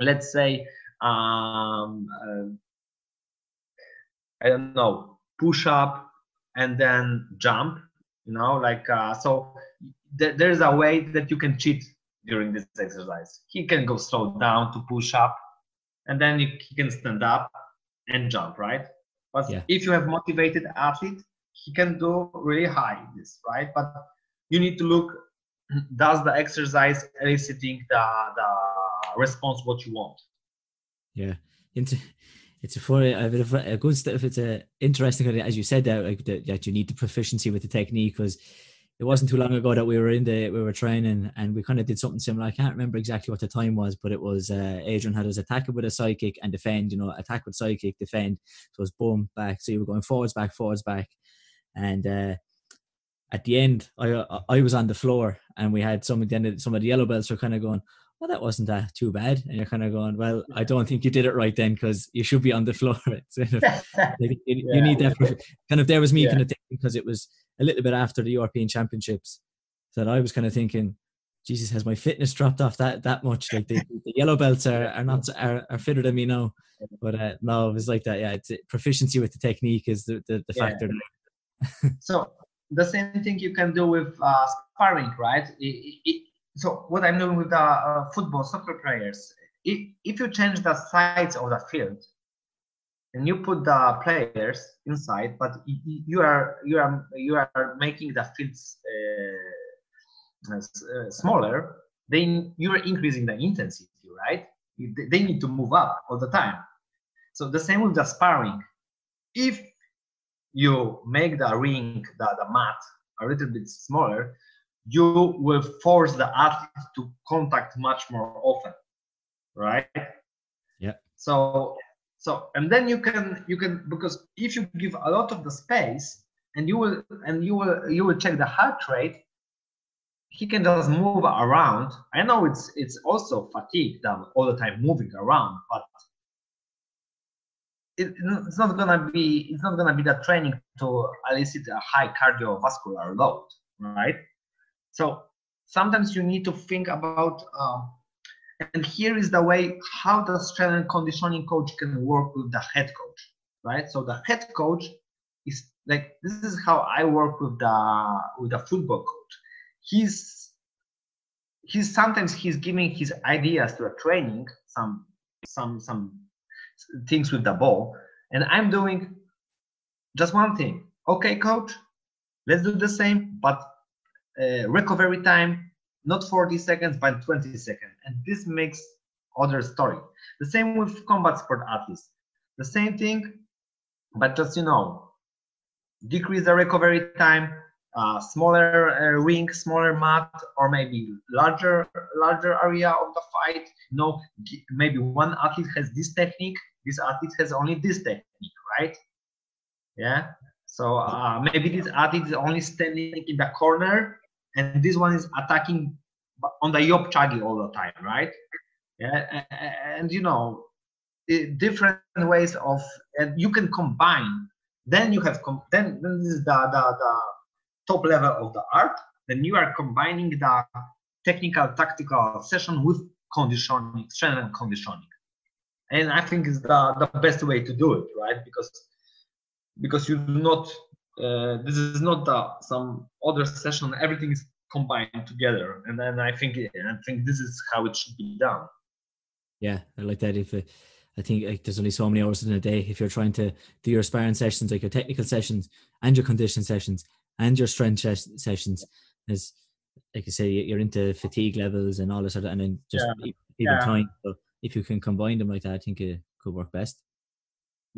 let's say um, uh, I don't know, push up and then jump, you know, like, uh, so th- there's a way that you can cheat during this exercise. He can go slow down to push up and then he can stand up and jump, right? But yeah. if you have motivated athlete, he can do really high this, right? But you need to look, does the exercise eliciting the, the response what you want? Yeah. Into it's a funny, a, good stuff. It's a interesting, as you said that, like that you need the proficiency with the technique because it wasn't too long ago that we were in the we were training and we kind of did something similar. I can't remember exactly what the time was, but it was uh, Adrian had us attack it with a kick and defend. You know, attack with kick, defend. So it was boom back. So you were going forwards, back, forwards, back, and uh, at the end, I I was on the floor and we had some of the some of the yellow belts were kind of going, well, that wasn't that too bad. And you're kind of going, well, I don't think you did it right then because you should be on the floor. you, you, yeah. need that. Kind of there was me yeah. kind of thinking because it was a little bit after the European Championships that I was kind of thinking, Jesus, has my fitness dropped off that that much? Like the, the yellow belts are are not are, are fitter than me now. But uh, no, it was like that. Yeah, it's proficiency with the technique is the the, the yeah. factor. so the same thing you can do with uh, sparring, right? It, it, so what I'm doing with the uh, football soccer players, if, if you change the sides of the field and you put the players inside, but you are you are you are making the fields uh, uh, smaller, then you are increasing the intensity, right? They need to move up all the time. So the same with the sparring. If you make the ring, the, the mat a little bit smaller, you will force the athlete to contact much more often, right? Yeah. So so and then you can you can because if you give a lot of the space and you will and you will you will check the heart rate he can just move around i know it's it's also fatigue done all the time moving around but it, it's not gonna be it's not gonna be the training to elicit a high cardiovascular load right so sometimes you need to think about uh, and here is the way how the strength and conditioning coach can work with the head coach right? So the head coach is like this is how i work with the with the football coach. He's he's sometimes he's giving his ideas to a training some some some things with the ball and i'm doing just one thing. Okay coach let's do the same but uh, recovery time not 40 seconds but 20 seconds. And this makes other story. The same with combat sport athletes the same thing but just you know decrease the recovery time uh, smaller uh, ring smaller mat or maybe larger larger area of the fight. No maybe one athlete has this technique this athlete has only this technique right? Yeah. So uh, maybe this athlete is only standing in the corner and this one is attacking on the yop chagi all the time, right? Yeah, and, you know, different ways of, and you can combine. Then you have, then, then this is the, the, the top level of the art. Then you are combining the technical, tactical session with conditioning, strength and conditioning. And I think is the, the best way to do it, right? Because because you do not uh, this is not the, some other session. Everything is combined together, and then I think I think this is how it should be done. Yeah, I like that. If it, I think like, there's only so many hours in a day, if you're trying to do your sparring sessions, like your technical sessions and your condition sessions and your strength sessions, is like I say, you're into fatigue levels and all this sort of, and then just yeah. even yeah. time. So if you can combine them like that, I think it could work best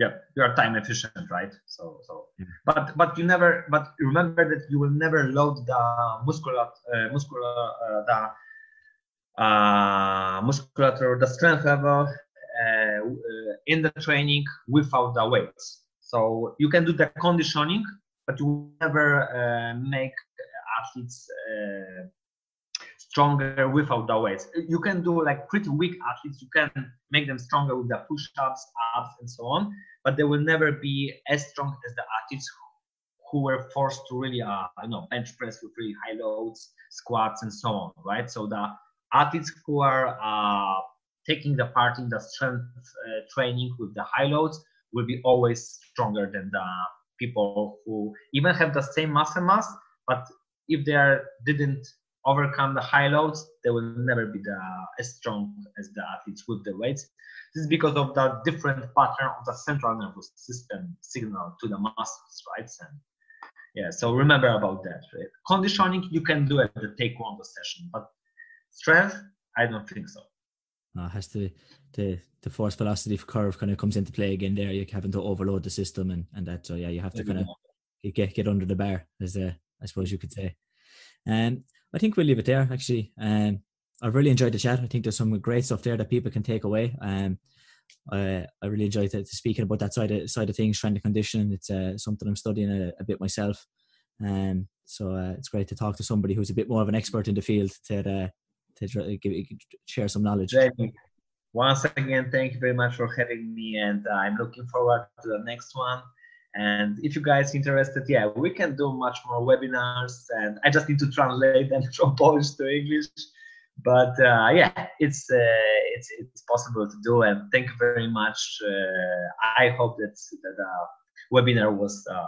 yeah you are time efficient right? So so. But but you never but remember that you will never load the muscular uh, muscular uh, the uh, musculature the strength level uh, uh, in the training without the weights. So you can do the conditioning but you never uh, make athletes stronger without the weights. You can do like pretty weak athletes. You can make them stronger with the push-ups, abs, and so on, but they will never be as strong as the athletes who were forced to really, uh, you know, bench press with really high loads, squats, and so on, right? So the athletes who are uh, taking the part in the strength uh, training with the high loads will be always stronger than the people who even have the same muscle mass, but if they are, didn't overcome the high loads, they will never be the, as strong as the athletes with the weights. This is because of the different pattern of the central nervous system signal to the muscles, right? And yeah, so remember about that. Right? Conditioning you can do at the taekwondo session, but strength, I don't think so. No, it has to the the force velocity curve kind of comes into play again there. You're having to overload the system and, and that. So yeah, you have to kind of get get under the bar, as uh, I suppose you could say. And um, I think we'll leave it there. Actually, um, I've really enjoyed the chat. I think there's some great stuff there that people can take away. Um, uh, I really enjoyed it, speaking about that side of, side of things, trying to condition. It's uh, something I'm studying a, a bit myself. Um, so uh, it's great to talk to somebody who's a bit more of an expert in the field to uh, to give, share some knowledge. Once again, thank you very much for having me, and uh, I'm looking forward to the next one. And if you guys interested, yeah, we can do much more webinars. And I just need to translate them from Polish to English. but uh, yeah, it's uh, it's it's possible to do. And thank you very much. Uh, I hope that that uh, webinar was uh,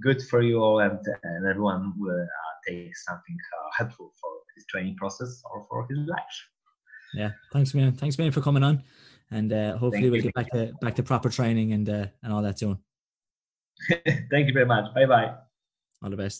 good for you all and, and everyone will uh, take something helpful for his training process or for his life. Yeah, thanks man. Thanks man for coming on, and hopefully thank we'll you. get back to back to proper training and and all that soon. thank you very much. Bye bye. All the best.